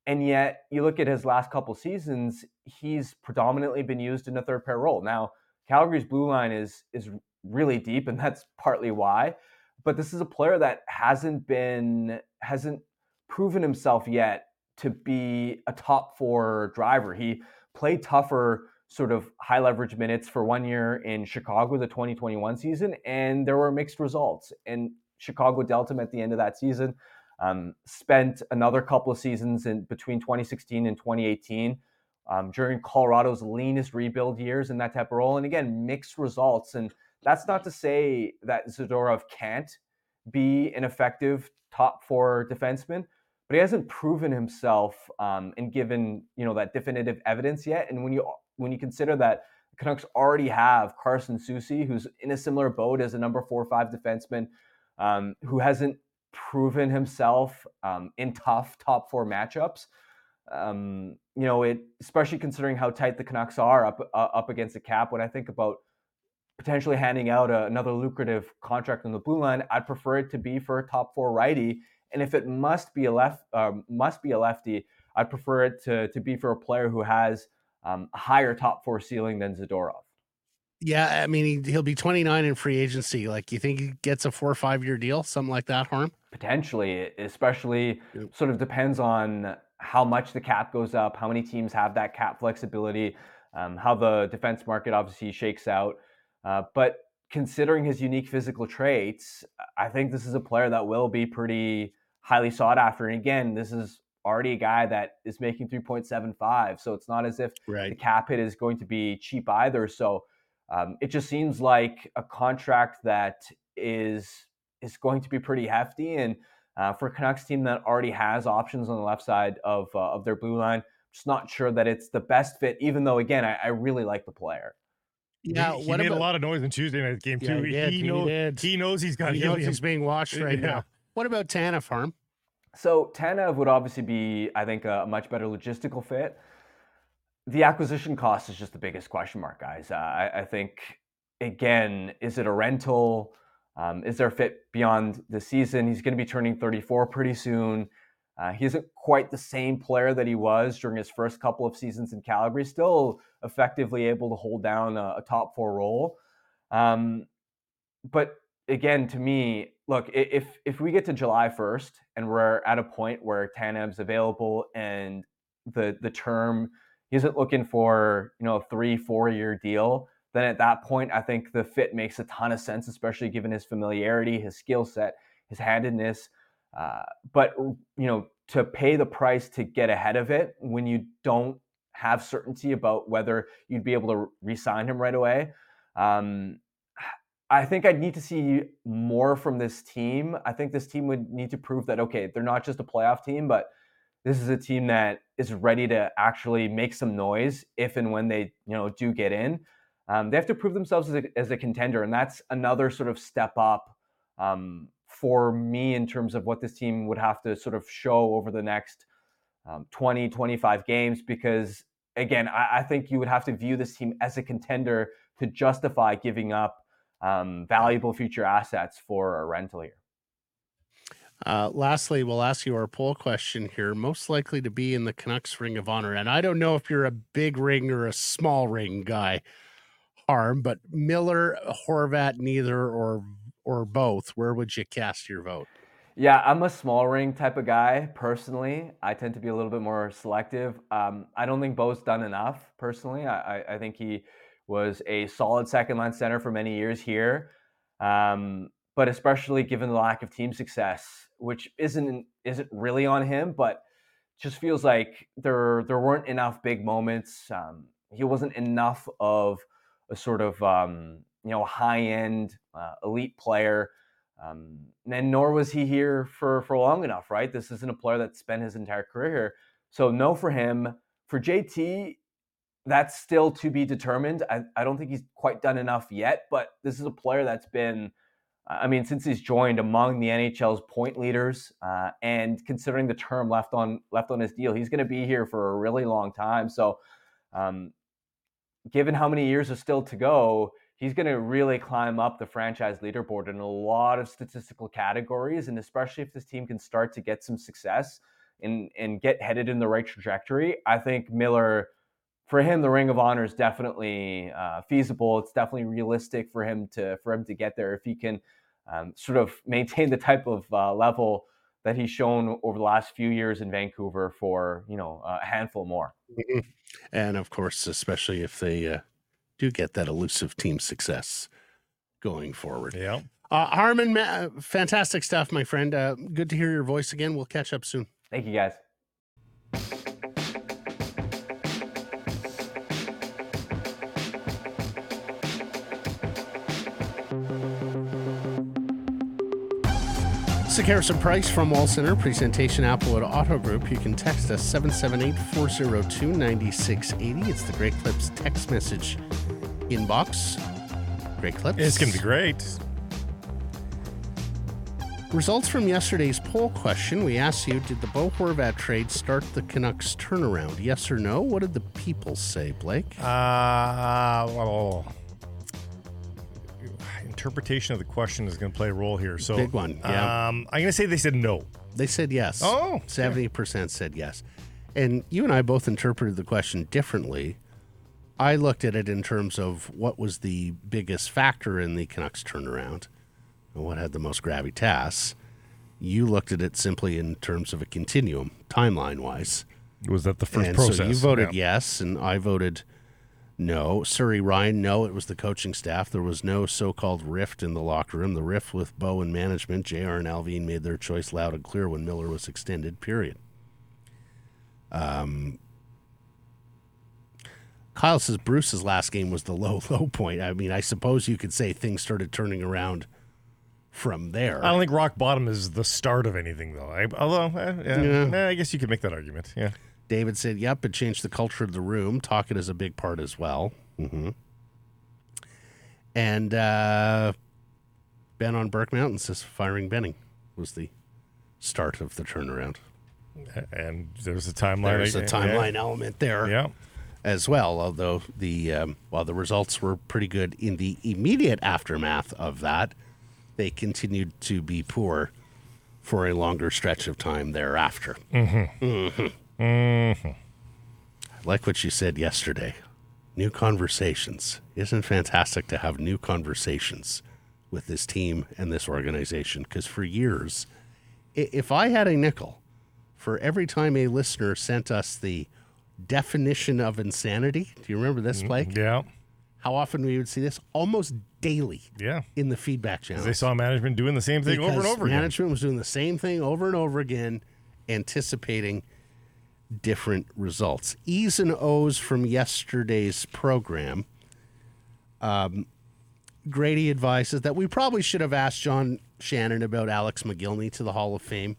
Speaker 9: And yet, you look at his last couple seasons, he's predominantly been used in a third pair role. Now, Calgary's blue line is is really deep, and that's partly why. But this is a player that hasn't been hasn't proven himself yet to be a top four driver. He played tougher sort of high leverage minutes for one year in Chicago, the 2021 season, and there were mixed results. And Chicago dealt him at the end of that season. Um, spent another couple of seasons in between 2016 and 2018 um, during Colorado's leanest rebuild years in that type of role. And again, mixed results. And that's not to say that Zadorov can't be an effective top four defenseman, but he hasn't proven himself um, and given you know that definitive evidence yet. And when you when you consider that the Canucks already have Carson Soucy, who's in a similar boat as a number four or five defenseman, um, who hasn't proven himself um, in tough top four matchups. Um, you know, it especially considering how tight the Canucks are up uh, up against the cap. When I think about potentially handing out a, another lucrative contract on the blue line, I'd prefer it to be for a top four righty. And if it must be a left, um, must be a lefty, I'd prefer it to to be for a player who has um, a higher top four ceiling than Zadorov.
Speaker 1: Yeah, I mean he, will be 29 in free agency. Like, you think he gets a four or five year deal, something like that, Harm?
Speaker 9: Potentially, especially yep. sort of depends on how much the cap goes up, how many teams have that cap flexibility, um, how the defense market obviously shakes out. Uh, but considering his unique physical traits, I think this is a player that will be pretty highly sought after. And again, this is already a guy that is making 3.75. So it's not as if right. the cap hit is going to be cheap either. So um, it just seems like a contract that is is going to be pretty hefty. And uh, for a Canucks team that already has options on the left side of uh, of their blue line, just not sure that it's the best fit. Even though, again, I, I really like the player.
Speaker 2: Yeah, he, he made about, a lot of noise in Tuesday night game yeah, too. He, did, he, he, knows, he knows he's got
Speaker 1: he knows he's being watched right yeah. now. What about Tanev Harm?
Speaker 9: So Tanev would obviously be, I think, a much better logistical fit the acquisition cost is just the biggest question mark, guys. Uh, I, I, think again, is it a rental? Um, is there a fit beyond the season? He's going to be turning 34 pretty soon. Uh, he isn't quite the same player that he was during his first couple of seasons in Calgary. Still effectively able to hold down a, a top four role. Um, but again, to me, look, if if we get to July 1st and we're at a point where Tanev's available and the the term isn't looking for you know a three four year deal then at that point i think the fit makes a ton of sense especially given his familiarity his skill set his handedness uh, but you know to pay the price to get ahead of it when you don't have certainty about whether you'd be able to re-sign him right away um, I think I'd need to see more from this team. I think this team would need to prove that okay, they're not just a playoff team, but this is a team that is ready to actually make some noise if and when they you know do get in. Um, they have to prove themselves as a, as a, contender, and that's another sort of step up um, for me in terms of what this team would have to sort of show over the next um, 20, 25 games. Because again, I, I, think you would have to view this team as a contender to justify giving up um, valuable future assets for a rental here.
Speaker 1: Uh, lastly, we'll ask you our poll question here. Most likely to be in the Canucks Ring of Honor. And I don't know if you're a big ring or a small ring guy, Harm, but Miller, Horvat, neither or or both. Where would you cast your vote?
Speaker 9: Yeah, I'm a small ring type of guy personally. I tend to be a little bit more selective. Um, I don't think Bo's done enough personally. I, I, I, think he was a solid second line center for many years here. Um, but especially given the lack of team success, which isn't isn't really on him, but just feels like there there weren't enough big moments. Um, he wasn't enough of a sort of um, you know high end uh, elite player, um, and nor was he here for for long enough. Right, this isn't a player that spent his entire career here. So no for him. For JT, that's still to be determined. I, I don't think he's quite done enough yet, but this is a player that's been I mean, since he's joined among the NHL's point leaders, uh, and considering the term left on left on his deal, he's going to be here for a really long time. So, um, given how many years are still to go, he's going to really climb up the franchise leaderboard in a lot of statistical categories, and especially if this team can start to get some success and and get headed in the right trajectory, I think Miller for him, the Ring of Honor is definitely uh, feasible. It's definitely realistic for him to for him to get there if he can um, sort of maintain the type of uh, level that he's shown over the last few years in Vancouver for you know a handful more.
Speaker 1: And of course, especially if they uh, do get that elusive team success going forward.
Speaker 2: Yeah.
Speaker 1: Uh, Harman, ma- fantastic stuff, my friend. Uh, good to hear your voice again. We'll catch up soon.
Speaker 9: Thank you, guys.
Speaker 1: Sekeres and Price from Wall Center, presentation Applewood Auto Group. You can text us 778 402 9680. It's the Great Clips text message inbox. Great Clips.
Speaker 2: It's going to be great.
Speaker 1: Results from yesterday's poll question. We asked you Did the Bo Horvat trade start the Canucks turnaround? Yes or no? What did the people say, Blake?
Speaker 2: Uh, well, interpretation of the question is going to play a role here. So
Speaker 1: Big one, yeah.
Speaker 2: Um, I'm going to say they said no.
Speaker 1: They said yes.
Speaker 2: Oh,
Speaker 1: 70% said yes. And you and I both interpreted the question differently. I looked at it in terms of what was the biggest factor in the Canucks turnaround and what had the most gravitas. You looked at it simply in terms of a continuum, timeline wise.
Speaker 2: Was that the first
Speaker 1: and
Speaker 2: process?
Speaker 1: So you voted
Speaker 2: Yeah.
Speaker 1: yes, and I voted no. Surrey Ryan, no. It was the coaching staff. There was no so-called rift in the locker room. The rift with Bo and management, Jr. and Allvin made their choice loud and clear when Miller was extended. Period. Um, Kyle says Bruce's last game was the low, low point. I mean, I suppose you could say things started turning around from there.
Speaker 2: I don't think rock bottom is the start of anything, though. I, although, eh, yeah,
Speaker 1: Yeah.
Speaker 2: eh, I guess you could make that argument. Yeah.
Speaker 1: David said, "Yep, it changed the culture of the room. Talking is a big part as well." hmm And uh, Ben on Burke Mountain says, "Firing Benning was the start of the turnaround."
Speaker 2: And there's a timeline.
Speaker 1: There's a
Speaker 2: yeah.
Speaker 1: timeline element there
Speaker 2: Yeah.
Speaker 1: as well. Although the um, while the results were pretty good in the immediate aftermath of that, they continued to be poor for a longer stretch of time thereafter.
Speaker 2: Mm-hmm.
Speaker 1: I like what you said yesterday. New conversations. Isn't it fantastic to have new conversations with this team and this organization? Because for years, if I had a nickel for every time a listener sent us the definition of insanity, do you remember this, Blake?
Speaker 2: Mm, Yeah.
Speaker 1: How often we would see this? Almost daily
Speaker 2: Yeah.
Speaker 1: in the feedback channel.
Speaker 2: They saw management doing the same thing over and
Speaker 1: Because
Speaker 2: over again.
Speaker 1: Management was doing the same thing over and over again, anticipating different results. E's and O's from yesterday's program. Um, Grady advises that we probably should have asked John Shannon about Alex Mogilny to the Hall of Fame.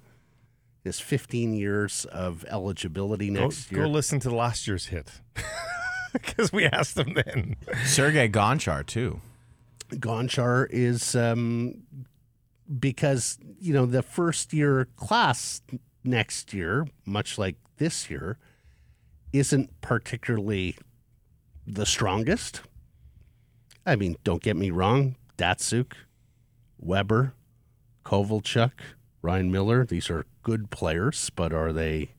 Speaker 1: His 15 years of eligibility
Speaker 2: Go,
Speaker 1: next
Speaker 2: go
Speaker 1: year.
Speaker 2: listen to last year's hit. Because we asked them then.
Speaker 6: Sergei Gonchar too.
Speaker 1: Gonchar is um, because you know the first year class next year, much like this year, isn't particularly the strongest. I mean, don't get me wrong, Datsyuk, Weber, Kovalchuk, Ryan Miller, these are good players, but are they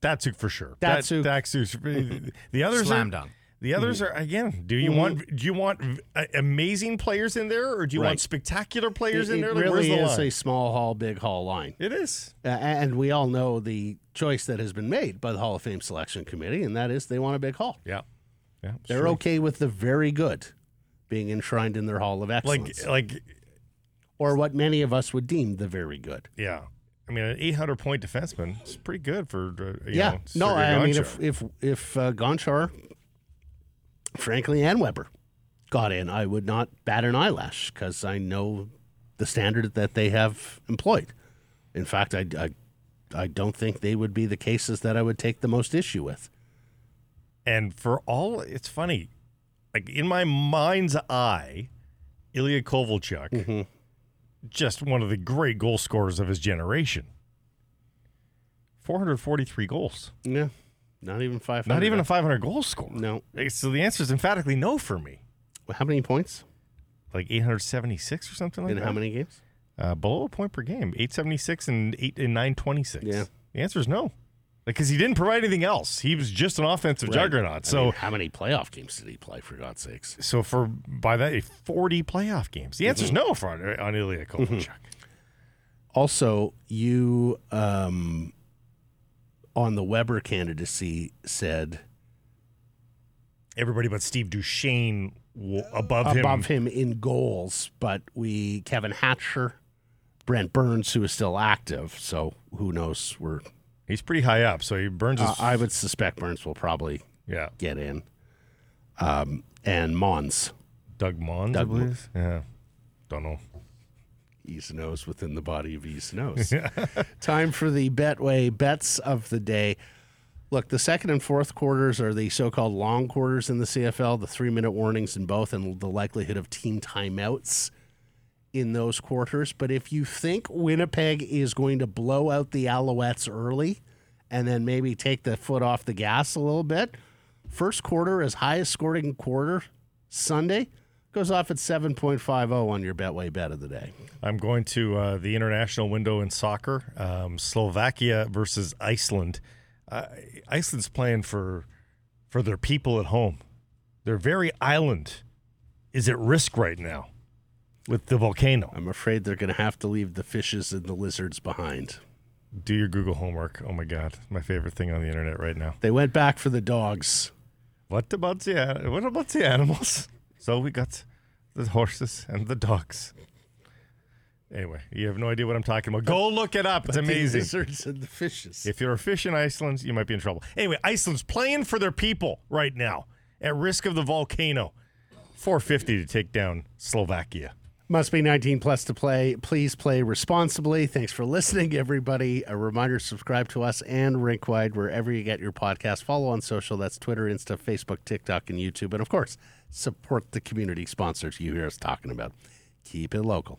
Speaker 2: Datsyuk for sure.
Speaker 1: Datsyuk.
Speaker 2: Dat, Datsyuk. The others
Speaker 6: Slam
Speaker 2: are,
Speaker 6: dunk.
Speaker 2: The others are again. Do you want do you want amazing players in there, or do you
Speaker 1: Right.
Speaker 2: want spectacular players
Speaker 1: it,
Speaker 2: in there?
Speaker 1: it
Speaker 2: Like,
Speaker 1: really
Speaker 2: where's
Speaker 1: is
Speaker 2: the line?
Speaker 1: a small hall, big hall line.
Speaker 2: It is.
Speaker 1: Uh, and we all know the choice that has been made by the Hall of Fame selection committee, and that is they want a big hall.
Speaker 2: Yeah. Yeah.
Speaker 1: They're
Speaker 2: true.
Speaker 1: okay with the very good being enshrined in their Hall of Excellence,
Speaker 2: Like like
Speaker 1: or what many of us would deem the very good.
Speaker 2: yeah. I mean, an 800 point defenseman is pretty good for uh, you
Speaker 1: yeah,
Speaker 2: know,
Speaker 1: no, I mean if if if uh, Gonchar, frankly, and Weber got in, I would not bat an eyelash because I know the standard that they have employed. In fact, I, I I don't think they would be the cases that I would take the most issue with.
Speaker 2: And for all, it's funny. Like in my mind's eye, Ilya Kovalchuk,
Speaker 1: Mm-hmm.
Speaker 2: just one of the great goal scorers of his generation. 443 goals.
Speaker 1: Yeah, not even five.
Speaker 2: Not even a 500 goal score.
Speaker 1: no.
Speaker 2: So the answer is emphatically no for me.
Speaker 1: How many points
Speaker 2: Like 876 or something like
Speaker 1: in
Speaker 2: that.
Speaker 1: how many games?
Speaker 2: Uh, below a point per game, 876 and 8 and 926.
Speaker 1: Yeah.
Speaker 2: The answer is no. Because he didn't provide anything else. He was just an offensive
Speaker 1: Right.
Speaker 2: juggernaut.
Speaker 1: I
Speaker 2: So
Speaker 1: mean, how many playoff games did he play? For God's sakes.
Speaker 2: So for by that 40 playoff games. The answer is no for on Ilya Kovalchuk.
Speaker 1: Also, you um, on the Weber candidacy said
Speaker 2: Everybody but Steve Duchesne w- above,
Speaker 1: above
Speaker 2: him.
Speaker 1: him in goals, but we Kevin Hatcher, Brent Burns, who is still active. So who knows? We're
Speaker 2: He's pretty high up, so he burns his.
Speaker 1: uh, I would suspect Burns will probably
Speaker 2: yeah,
Speaker 1: get in. Um, and Mohns,
Speaker 2: Doug Mohns,
Speaker 1: Doug Mon-
Speaker 2: believe. Yeah, don't know.
Speaker 1: East Nose within the body of East Nose. Time for the Betway bets of the day. Look, the second and fourth quarters are the so called long quarters in the CFL, the three minute warnings in both, and the likelihood of team timeouts in those quarters. But if you think Winnipeg is going to blow out the Alouettes early and then maybe take the foot off the gas a little bit, first quarter is highest scoring quarter Sunday goes off at 7.50 on your Betway bet of the day.
Speaker 2: I'm going to uh, the international window in soccer. Um, Slovakia versus Iceland. Uh, Iceland's playing for for their people at home. Their very island is at risk right now with the volcano.
Speaker 1: I'm afraid they're going to have to leave the fishes and the lizards behind.
Speaker 2: Do your Google homework. Oh my God, my favorite thing on the internet right now.
Speaker 1: They went back for the dogs.
Speaker 2: What about the what about the animals? So we got the horses and the dogs. Anyway, you have no idea what I'm talking about. Go look it up. It's
Speaker 1: But the
Speaker 2: amazing.
Speaker 1: lizards and the fishes.
Speaker 2: If you're a fish in Iceland, you might be in trouble. Anyway, Iceland's playing for their people right now at risk of the volcano. 450 to take down Slovakia.
Speaker 1: Must be 19 plus to play. Please play responsibly. Thanks for listening, everybody. A reminder subscribe to us and Rinkwide wherever you get your podcast. Follow on social. That's Twitter, Insta, Facebook, TikTok, and YouTube. And of course, support the community sponsors you hear us talking about. Keep it local.